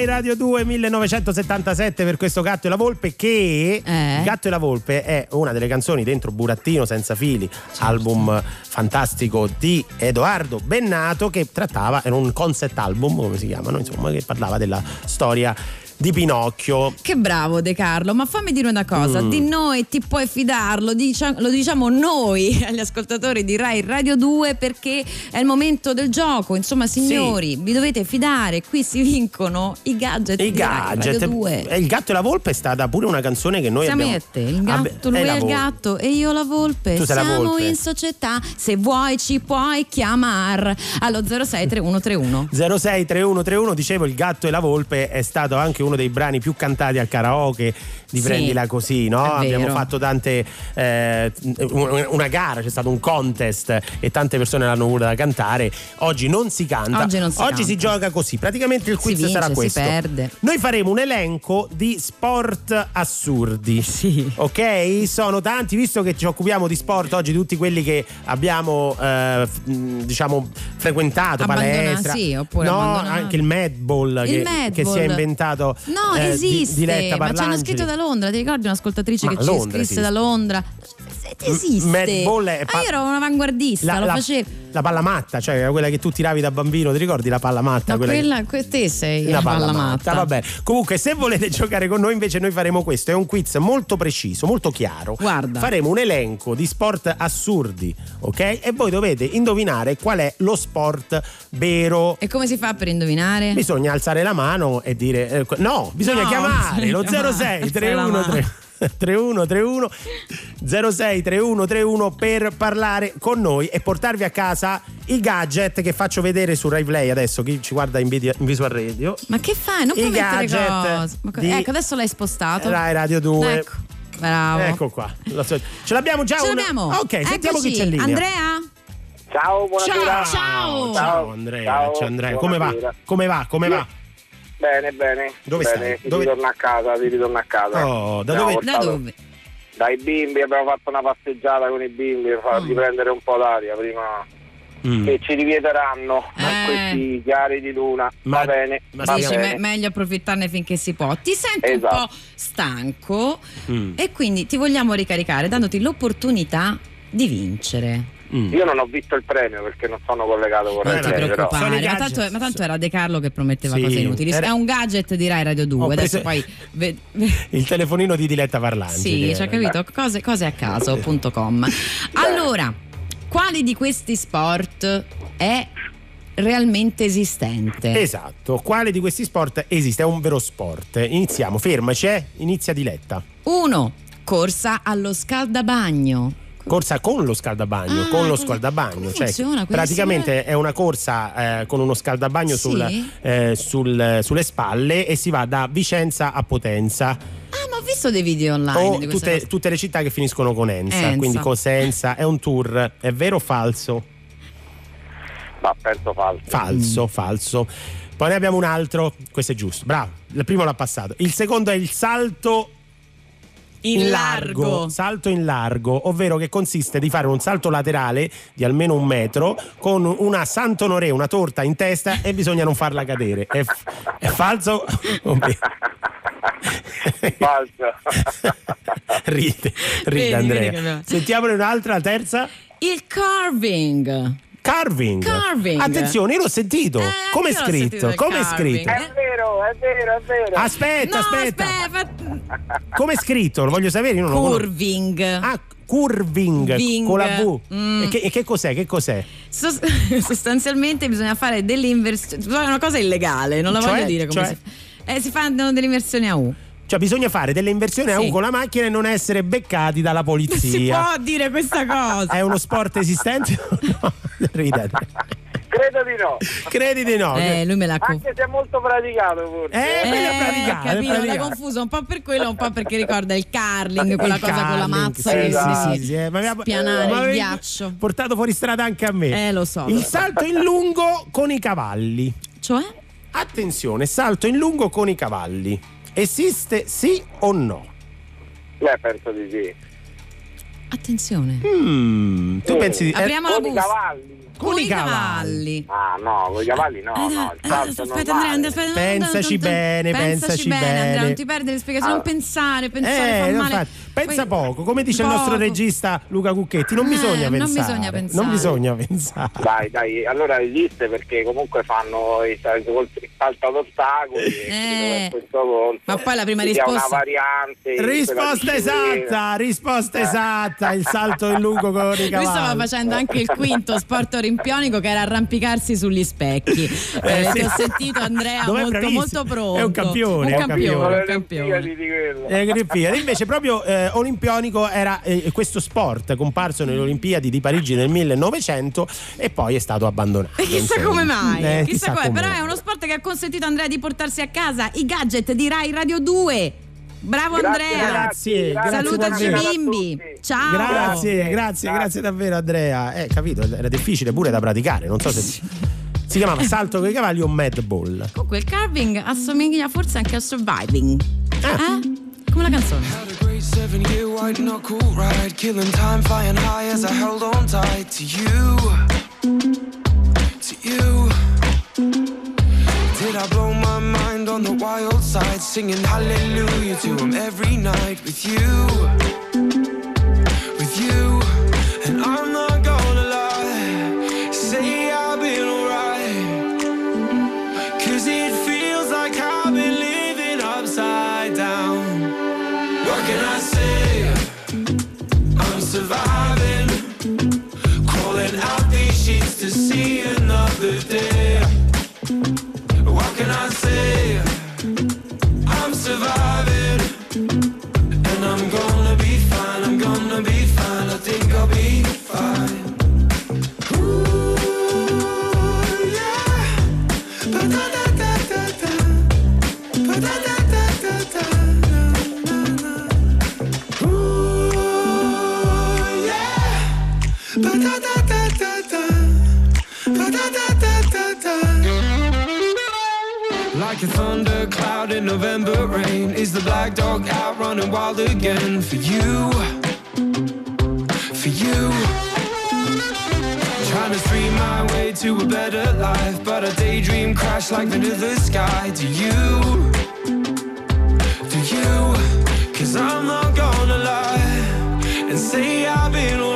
Radio 2 1977 per questo Gatto e la Volpe che Eh? Gatto e la Volpe è una delle canzoni dentro Burattino senza fili, album fantastico di Edoardo Bennato che trattava, era un concept album come si chiamano, insomma, che parlava della storia di Pinocchio. Che bravo De Carlo, ma fammi dire una cosa, Mm. di noi ti puoi fidarlo, lo diciamo noi agli ascoltatori di Rai Radio 2 perché è il momento del gioco, insomma signori, vi dovete fidare, qui si vincono i gadget I di Rai gadget. Radio 2. E il gatto e la volpe è stata pure una canzone che noi Siamo abbiamo. te, il gatto, lui è il gatto e io la volpe. Tu sei la Siamo volpe. in società, se vuoi ci puoi chiamare allo 063131. 063131 dicevo il gatto e la volpe è stato anche uno dei brani più cantati al karaoke di Sì, Prendila Così no? abbiamo fatto tante eh, un- una gara c'è stato un contest e tante persone l'hanno voluta cantare. Oggi non si canta Oggi non si canta. gioca così. Praticamente il Si quiz vince, sarà si questo. perde. noi faremo un elenco di sport assurdi. Ok? Sono tanti visto che ci occupiamo di sport oggi tutti quelli che abbiamo eh, diciamo frequentato Abbandona- palestra. sì, oppure no anche il Madball Il che, Madball. che si è inventato No, eh, di- esiste, Diletta ma ci hanno scritto da Londra, ti ricordi un'ascoltatrice Ma che a ci Londra scrisse esiste. da Londra? Esiste. Madball è pa- Ah, io ero una avanguardista, la, lo la- facevo. la palla matta cioè quella che tu tiravi da bambino ti ricordi la palla matta No, quella che- quella, que- te sei la palla palla matta. matta. Va bene. Comunque, se volete giocare con noi, invece, noi faremo questo. È un quiz molto preciso, molto chiaro. Guarda. Faremo un elenco di sport assurdi, ok? E voi dovete indovinare qual è lo sport vero. E come si fa per indovinare? Bisogna alzare la mano e dire eh, no, bisogna No, chiamare bisogna lo chiamare, 06 alzare la 31 mano. 3131 06 3131 per parlare con noi e portarvi a casa i gadget che faccio vedere su Rai Play adesso chi ci guarda in, video- in visual radio Ma che fai? Non I puoi mettere gadget co- Ecco, adesso l'hai spostato. Rai Radio 2 Ecco, bravo. ecco qua ce l'abbiamo già Ce una- l'abbiamo. ok sentiamo chi Eccoci. c'è linea Andrea? Ciao, buonasera. Ciao. ciao Andrea Ciao, ciao Andrea come va come va come va Bene, bene. Dove bene. stai? Ti Dove- ritorno a casa, ti ritorno a casa. Oh, da dove- Da dove? Dai bimbi, abbiamo fatto una passeggiata con i bimbi per farli Mm. prendere un po' d'aria prima Mm. che ci rivieteranno Eh. questi chiari di luna. Ma- va bene, ma va Dici, bene. me- meglio approfittarne finché si può. Ti senti Esatto. un po' stanco Mm. e quindi ti vogliamo ricaricare dandoti l'opportunità di vincere. Mm. Io non ho visto il premio perché non sono collegato con Non Rai ti Play, però. Ma tanto, ma tanto era De Carlo che prometteva Sì, cose inutili. era- È un gadget di Rai Radio 2. Ho Adesso poi. il telefonino di Diletta Parlanti Sì, ci ha capito. Cose, cose a caso.com. Allora, quali di questi sport è realmente esistente? Esatto, quale di questi sport esiste? È un vero sport. Iniziamo, fermaci, eh? Inizia Diletta. 1. Corsa allo scaldabagno. Corsa con lo scaldabagno, Ah, con lo scaldabagno. come Cioè, funziona? Praticamente è una corsa eh, con uno scaldabagno Sì? sul- eh, sul- sulle spalle e si va da Vicenza a Potenza Ah, ma ho visto dei video online tutte, tutte le città che finiscono con Ensa. Ensa. Quindi Cosenza è un tour, è vero o falso? Ma penso falso. Falso, falso. Poi ne abbiamo un altro, questo è giusto, bravo. Il primo l'ha passato. Il secondo è il salto In largo. Salto in largo, ovvero che consiste di fare un salto laterale di almeno un metro con una Sant'Onoré, una torta in testa e bisogna non farla cadere. È, f- è falso? Falso. ride, ride Andrea. Sentiamone un'altra, la terza. Il carving. Carving. Carving. Attenzione, io l'ho sentito. Eh, Come è scritto? Come è scritto? È vero, è vero, è vero. Aspetta, no, aspetta. aspetta. Come è scritto? Lo voglio sapere, io non lo conosco. Curving. Ah, curving Ving. con la V. Mm. E, che, e che cos'è? Che cos'è? Sos- sostanzialmente bisogna fare delle inversioni. È una cosa illegale, non la Cioè? voglio dire come Cioè? si fa. Eh, si fanno delle inversioni a U. Cioè, bisogna fare delle inversioni a Sì. U con la macchina e non essere beccati dalla Non si polizia. può dire questa cosa. È uno sport esistente? o no? Ridete. Credo di no. Credi di no? Eh, lui me l'ha confuso. Anche se è molto praticato forse. Eh, quello è praticato, è capito, l'ha praticato. confuso un po' per quello, un po' perché ricorda il carling, quella Il cosa con la curling, mazza sì, che sì, si sì, sì, eh, ma aveva- spianare ma il ghiaccio. Portato fuori strada anche a me. Eh, lo so. Il lo so. salto in lungo con i cavalli. Cioè? Attenzione, salto in lungo con i cavalli. Esiste sì o no? Beh, penso di sì. Attenzione. Mm, tu Eh, pensi di... eh, Apriamo la Con i busta. cavalli. Con, i cavalli. cavalli. Ah no, con i cavalli no, no, il Eh, salto aspetta. Andrea, Andrea, aspetta, Pensaci bene, pensaci bene, Andrea, non ti perdere le spiegazioni, non Ah. pensare, pensare Eh, fa non male. pensa poco, come dice il nostro regista Luca Cucchetti, non Eh, bisogna non pensare. bisogna pensare. Non bisogna pensare. Dai, dai, allora esiste perché comunque fanno i salto ad ostacoli Eh. Ma poi la prima risposta- una variante Risposta esatta, risposta esatta, il salto in lungo con i Lui stava cavalli. facendo anche il quinto sport olimpionico che era arrampicarsi sugli specchi. Eh, Eh, sì. Ti ho sentito Andrea Dov'è molto, bravissimo. molto pronto. È un campione, Un è un campione, campione. un campione. Quello. Eh, Olimpiadi. Invece proprio eh, olimpionico era eh, questo sport comparso nelle Olimpiadi di Parigi nel 1900 e poi è stato abbandonato. E chissà come mai, Eh, chissà, come. come però è uno sport che ha consentito a Andrea di portarsi a casa i gadget di Rai Radio 2. Bravo Grazie, Andrea. Grazie, grazie Salutaci i davvero. bimbi. Ciao. Grazie, grazie, grazie davvero Andrea. Eh, capito, era difficile pure da praticare, non so se si chiamava salto con i cavalli o mad ball. Comunque il carving assomiglia forse anche al surviving. Ah. Eh? Come la canzone. Had a great seven year white knuckle ride, killing time, flying high as I held on tight to you. To you. Did I blow my mind on the wild side, singing hallelujah to him every night with you? With you. And I'm not can I say? I'm surviving. Like a thundercloud in November rain, is the black dog out running wild again for you? For you. Trying to stream my way to a better life, but a daydream crash like into the sky. To you, to you, cause I'm not gonna lie and say I've been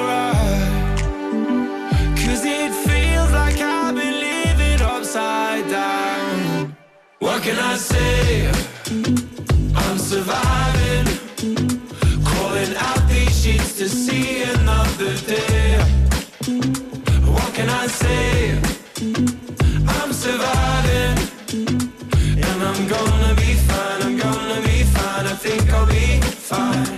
What can I say? I'm surviving. Crawling out these sheets to see another day. What can I say? I'm surviving. And I'm gonna be fine, I'm gonna be fine. I think I'll be fine.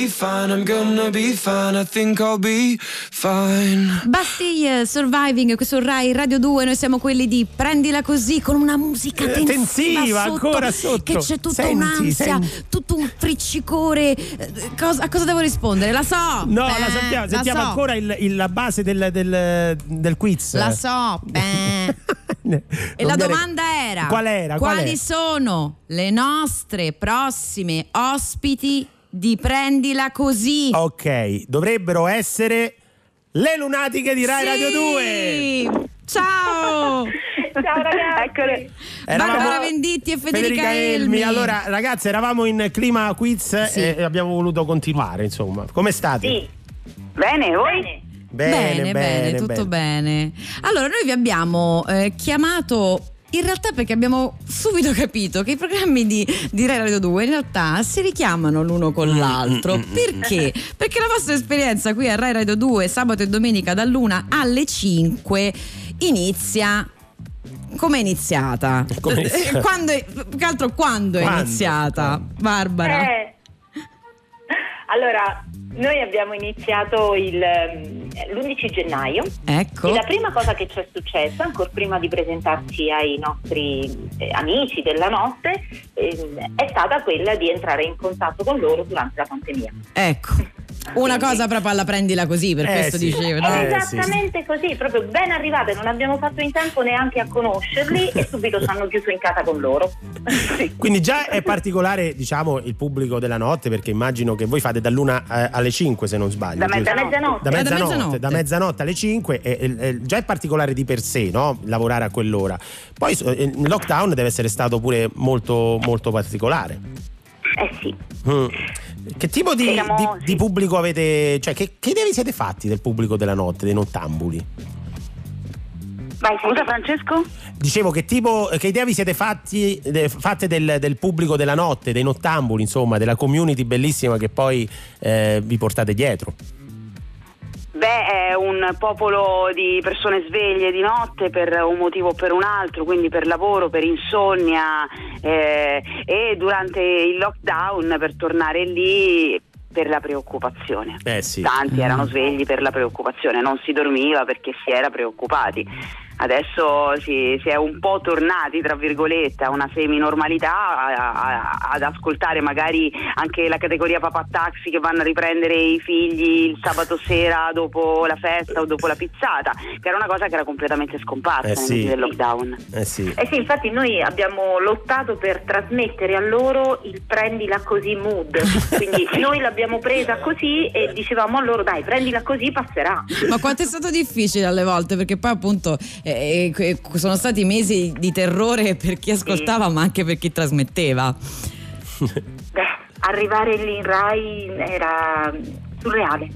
Be fine, I'm gonna be fine, I think I'll be fine. Bastille Surviving, questo Rai Radio 2, noi siamo quelli di prendila così con una musica Eh, tensiva, tensiva, sotto, ancora sotto. Che c'è tutta Senti, un'ansia, senti. tutto un friccicore. Eh, cosa- a cosa devo rispondere? La so. No, Beh, la sappiamo, la sentiamo so. ancora il- il- la base del, del- del quiz. La so. Beh. E Non la viene- domanda era: Qual era? Qual Quali è? sono le nostre prossime ospiti di Prendila Così? Ok, dovrebbero essere le lunatiche di Rai Sì! Radio 2. Ciao! Ciao ragazzi. Barbara Venditti e Federica, Elmi. Allora, ragazzi, eravamo in clima quiz Sì. e abbiamo voluto continuare, insomma. Come state? Sì. Bene, voi? Bene, bene, tutto bene. Allora, noi vi abbiamo eh, chiamato. In realtà perché abbiamo subito capito che i programmi di, di Rai Radio 2 in realtà si richiamano l'uno con Mm, l'altro. Perché? Perché la vostra esperienza qui a Rai Radio 2 sabato e domenica dall'1 alle 5 inizia come è iniziata? Come è iniziata? Quando è, più che altro quando, è Quando? iniziata? Barbara. Eh, Allora, noi abbiamo iniziato il, ehm, l'11 gennaio Ecco. e la prima cosa che ci è successa, ancora prima di presentarci ai nostri eh, amici della notte, ehm, è stata quella di entrare in contatto con loro durante la pandemia. Ecco. Una cosa proprio alla prendila così, per Eh, questo sì. dicevo. È no? Eh, esattamente così, proprio ben arrivate, non abbiamo fatto in tempo neanche a conoscerli e subito ci hanno chiuso in casa con loro. Sì. Quindi già è particolare, diciamo, il pubblico della notte, perché immagino che voi fate dall'una eh, alle 5, se non sbaglio. Da giusto? mezzanotte. Da Ah, da mezzanotte, mezzanotte. da mezzanotte alle 5 e, e- e già è particolare di per sé, no? Lavorare a quell'ora. Poi eh, il lockdown deve essere stato pure molto, molto particolare. Eh sì. Mm. Che tipo di, Siamo- di- sì. di pubblico avete? Cioè, che, che idee vi siete fatti del pubblico della notte, dei nottambuli? Vai, scusa Francesco? Dicevo, che tipo, che idea vi siete fatti, de- fatte del, del pubblico della notte, dei nottambuli, insomma, della community bellissima che poi eh, vi portate dietro? Beh, è un popolo di persone sveglie di notte per un motivo o per un altro, quindi per lavoro, per insonnia eh, e durante il lockdown per tornare lì per la preoccupazione. Eh sì. Tanti erano svegli per la preoccupazione, non si dormiva perché si era preoccupati. Adesso si, si è un po' tornati, tra virgolette, a una semi-normalità, a- a- ad ascoltare magari anche la categoria papà taxi che vanno a riprendere i figli il sabato sera dopo la festa o dopo la pizzata, che era una cosa che era completamente scomparsa Eh sì. del lockdown. Eh sì. Eh sì, infatti noi abbiamo lottato per trasmettere a loro il prendila così mood. Quindi noi l'abbiamo presa così e dicevamo a loro dai, prendila così passerà. Ma quanto è stato difficile alle volte, perché poi appunto eh, eh, sono stati mesi di terrore per chi ascoltava, ma anche per chi trasmetteva. Beh, arrivare lì in Rai era surreale,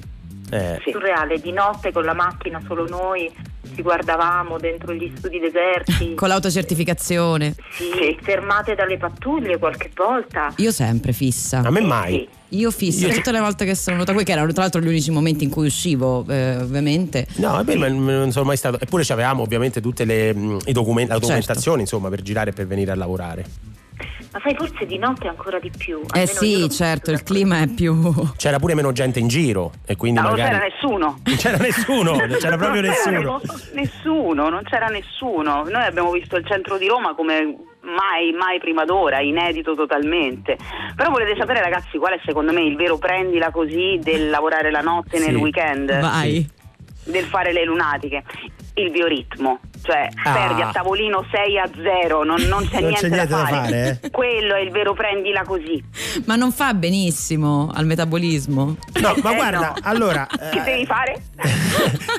Eh, surreale, di notte con la macchina solo noi, ci guardavamo dentro gli studi deserti. Con l'autocertificazione. Sì, fermate dalle pattuglie qualche volta. Io sempre fissa. A me mai. Io fissa Io- tutte le volte che sono venuta qui, che erano tra l'altro gli unici momenti in cui uscivo, eh, ovviamente. No, è vero, ma non sono mai stato. Eppure ci avevamo ovviamente tutte le mh, i document- la documentazione, insomma, per girare e per venire a lavorare. Ma sai, forse di notte ancora di più. Eh sì, certo, il clima è più. C'era pure meno gente in giro e quindi No, non magari. c'era nessuno. Non c'era nessuno, non c'era proprio Non c'era nessuno. Nessuno, non c'era nessuno. Noi abbiamo visto il centro di Roma come mai, mai prima d'ora, inedito totalmente. Però volete sapere ragazzi qual è secondo me il vero prendila così del lavorare la notte Sì. nel weekend? Vai. Del fare le lunatiche? Il bioritmo. Cioè, Ah. perdi a tavolino 6 a 0, non, non c'è, Non niente, c'è niente da fare, eh? Quello è il vero prendila così. Ma non fa benissimo al metabolismo. No, ma Eh, guarda, no. allora, Che eh, devi fare?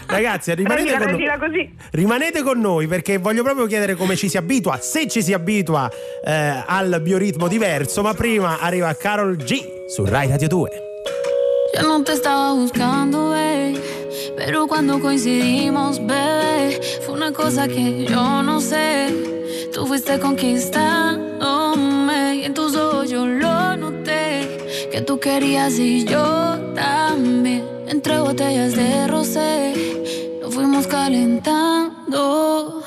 ragazzi, rimanete Prendila, con, prendila così. rimanete con noi perché voglio proprio chiedere come ci si abitua, se ci si abitua eh, al bioritmo diverso. Ma prima arriva Carol G su Rai Radio 2. Yo no te estaba buscando, ey, pero cuando coincidimos, bebé, fue una cosa que yo no sé. Tú fuiste conquistándome y en tus ojos yo lo noté. Que tú querías y yo también. Entre botellas de rosé, nos fuimos calentando.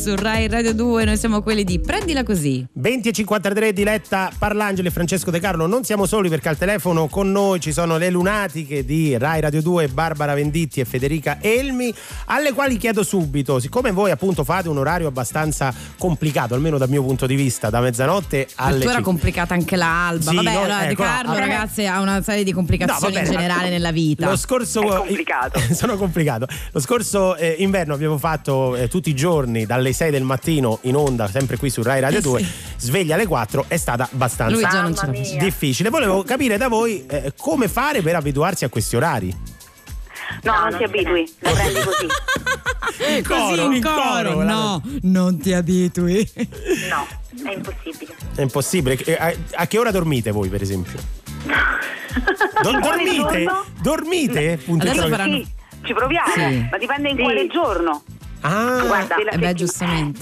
Su Rai Radio 2, noi siamo quelli di Prendila così. 20 e 53 Diletta Parlangeli e Francesco De Carlo non siamo soli perché al telefono con noi ci sono le lunatiche di Rai Radio 2 Barbara Venditti e Federica Elmi alle quali chiedo subito siccome voi appunto fate un orario abbastanza complicato almeno dal mio punto di vista da mezzanotte alle tu era 5 complicata anche l'alba. Sì, Vabbè, no, allora, De ecco, no, Carlo, allora- ragazzi, ha una serie di No, complicazioni vabbè, in generale nella vita. Lo scorso sono complicato. Lo scorso eh, inverno abbiamo fatto eh, tutti i giorni dalle 6 del mattino in onda, sempre qui su Rai Radio Eh 2, sì. Sveglia alle 4, è stata abbastanza non la difficile. Volevo capire da voi eh, come fare per abituarsi a questi orari. No, non ti abitui, la prendi così. In Così coro, in in coro, coro, no, non ti abitui. No, è impossibile. È impossibile. Eh, A, a che ora dormite voi, per esempio? Do- Quale dormite? Dormite? Punto Adesso faranno- Sì, ci proviamo, Sì. ma dipende in Sì. quale giorno. Ah, Guarda, Eh beh, giustamente.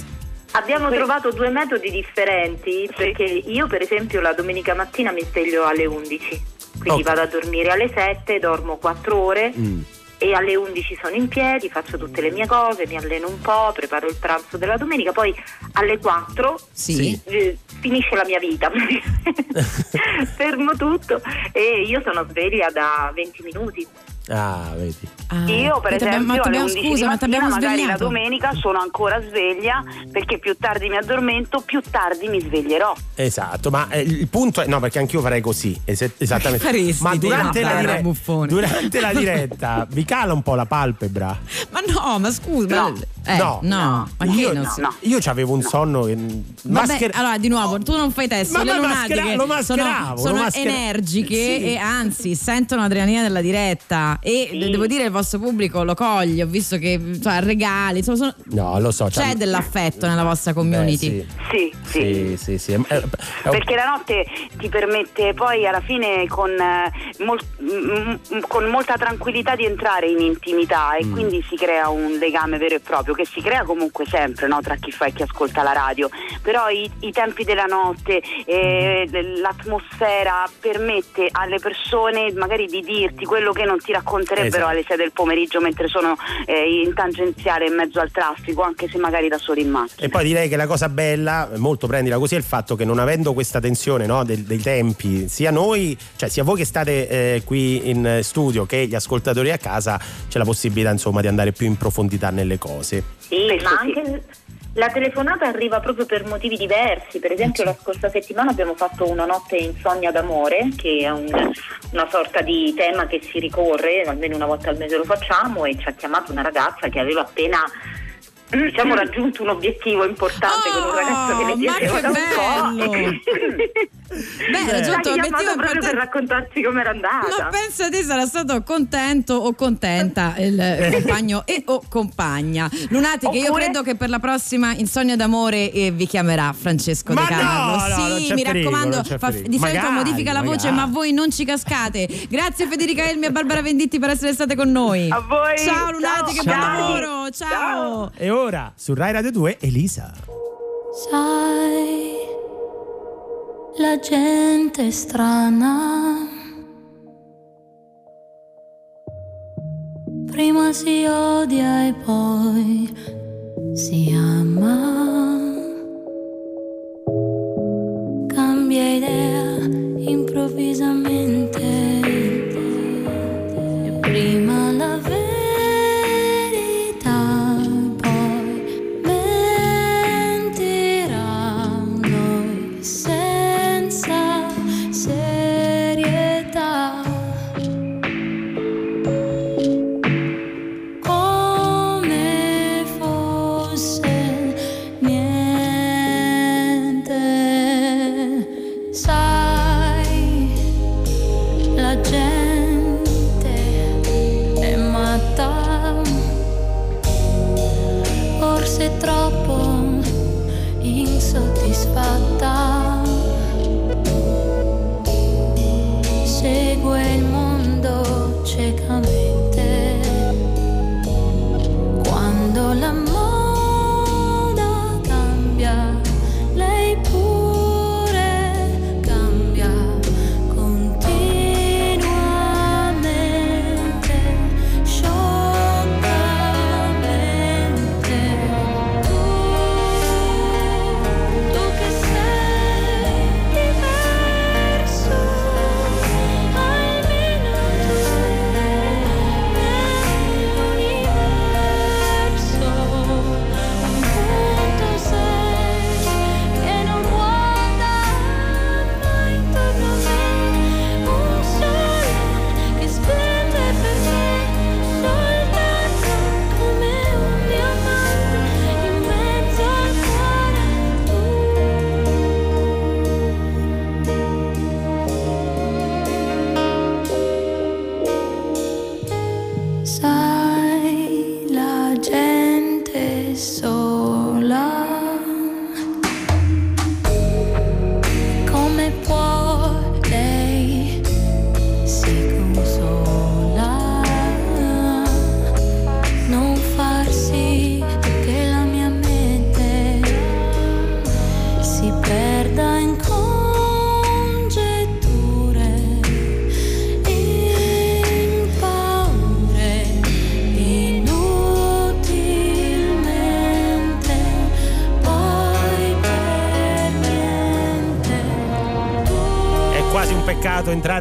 Abbiamo trovato due metodi differenti perché io per esempio la domenica mattina mi sveglio alle 11, quindi Ok. vado a dormire alle 7, dormo 4 ore Mm. e alle 11 sono in piedi, faccio tutte le mie cose, mi alleno un po', preparo il pranzo della domenica, poi alle 4 Sì. eh, finisce la mia vita, fermo tutto e io sono sveglia da 20 minuti. Ah, vedi. Ah, Io per t'abbiamo- ma esempio alle t'abbiamo- 11 scusa, di ma mattina, magari la domenica sono ancora sveglia perché più tardi mi addormento, più tardi mi sveglierò. Esatto, ma eh, il punto è no, perché anch'io farei così, es- esattamente. Faresti, ma te, durante la, dire- durante la diretta vi cala un po' la palpebra. Ma no, ma scusa, No. ma- eh, No. no, ma io, no. io avevo un sonno che Vabbè, maschera- allora di nuovo, tu non fai test, Ma- le maschera- lo mascheravo, sono, lo sono maschera- energiche Sì. e anzi sentono l'adrenalina della diretta e Sì. devo dire il vostro pubblico lo coglie, ho visto che cioè, regali, insomma, sono- No, lo so. c'è c'ha- dell'affetto nella vostra community. Beh, Sì, sì, sì. sì, sì. Perché la notte ti permette poi alla fine con, eh, mol- m- con molta tranquillità di entrare in intimità e Mm. quindi si crea un legame vero e proprio che si crea comunque sempre no, tra chi fa e chi ascolta la radio. Però i, i tempi della notte, eh, Mm. l'atmosfera permette alle persone magari di dirti quello che non ti racconterebbero Esatto. alle 6 del pomeriggio mentre sono eh, in tangenziale in mezzo al traffico, anche se magari da soli in macchina. E poi direi che la cosa bella, molto prendila così, è il fatto che non avendo questa tensione no, del- dei tempi, sia noi, cioè sia voi che state eh, qui in studio che gli ascoltatori a casa, c'è la possibilità insomma di andare più in profondità nelle cose. Sì, ma anche la telefonata arriva proprio per motivi diversi. Per esempio, la scorsa settimana abbiamo fatto una notte insonnia d'amore, che è un- una sorta di tema che si ricorre, almeno una volta al mese lo facciamo, e ci ha chiamato una ragazza che aveva appena diciamo raggiunto un obiettivo importante con un ragazzo che ne Oh, ma piaceva da un po'. bello! Beh, raggiunto un chiamato obiettivo proprio importante. per raccontarci com'era andata. Ma pensa te sarà stato contento o contenta il compagno e o compagna. Lunati che io credo che per la prossima Insonnia d'amore eh, vi chiamerà Francesco Ma De Carlo. no, no, sì, mi pericolo, raccomando, fa- di solito Magari, modifica la voce, magari. ma voi non ci cascate. Grazie Federica Elmi e Barbara Venditti per essere state con noi. A voi. Ciao Lunati, che buon Ciao. lavoro. Ciao. E ora su Rai Radio 2 Elisa. Sai, la gente è strana. Prima si odia e poi si ama. Cambia idea improvvisamente. Insoddisfatta.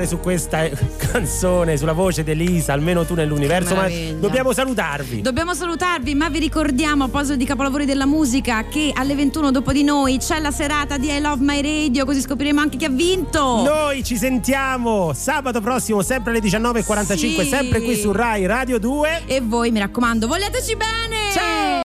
Su questa eh, canzone, sulla voce di Elisa, almeno tu nell'universo, ma dobbiamo salutarvi. Dobbiamo salutarvi, ma vi ricordiamo a proposito di capolavori della musica che alle 21 dopo di noi c'è la serata di I Love My Radio, così scopriremo anche chi ha vinto. Noi ci sentiamo sabato prossimo, sempre alle 19.45, Sì. sempre qui su Rai Radio 2. E voi, mi raccomando, vogliateci bene!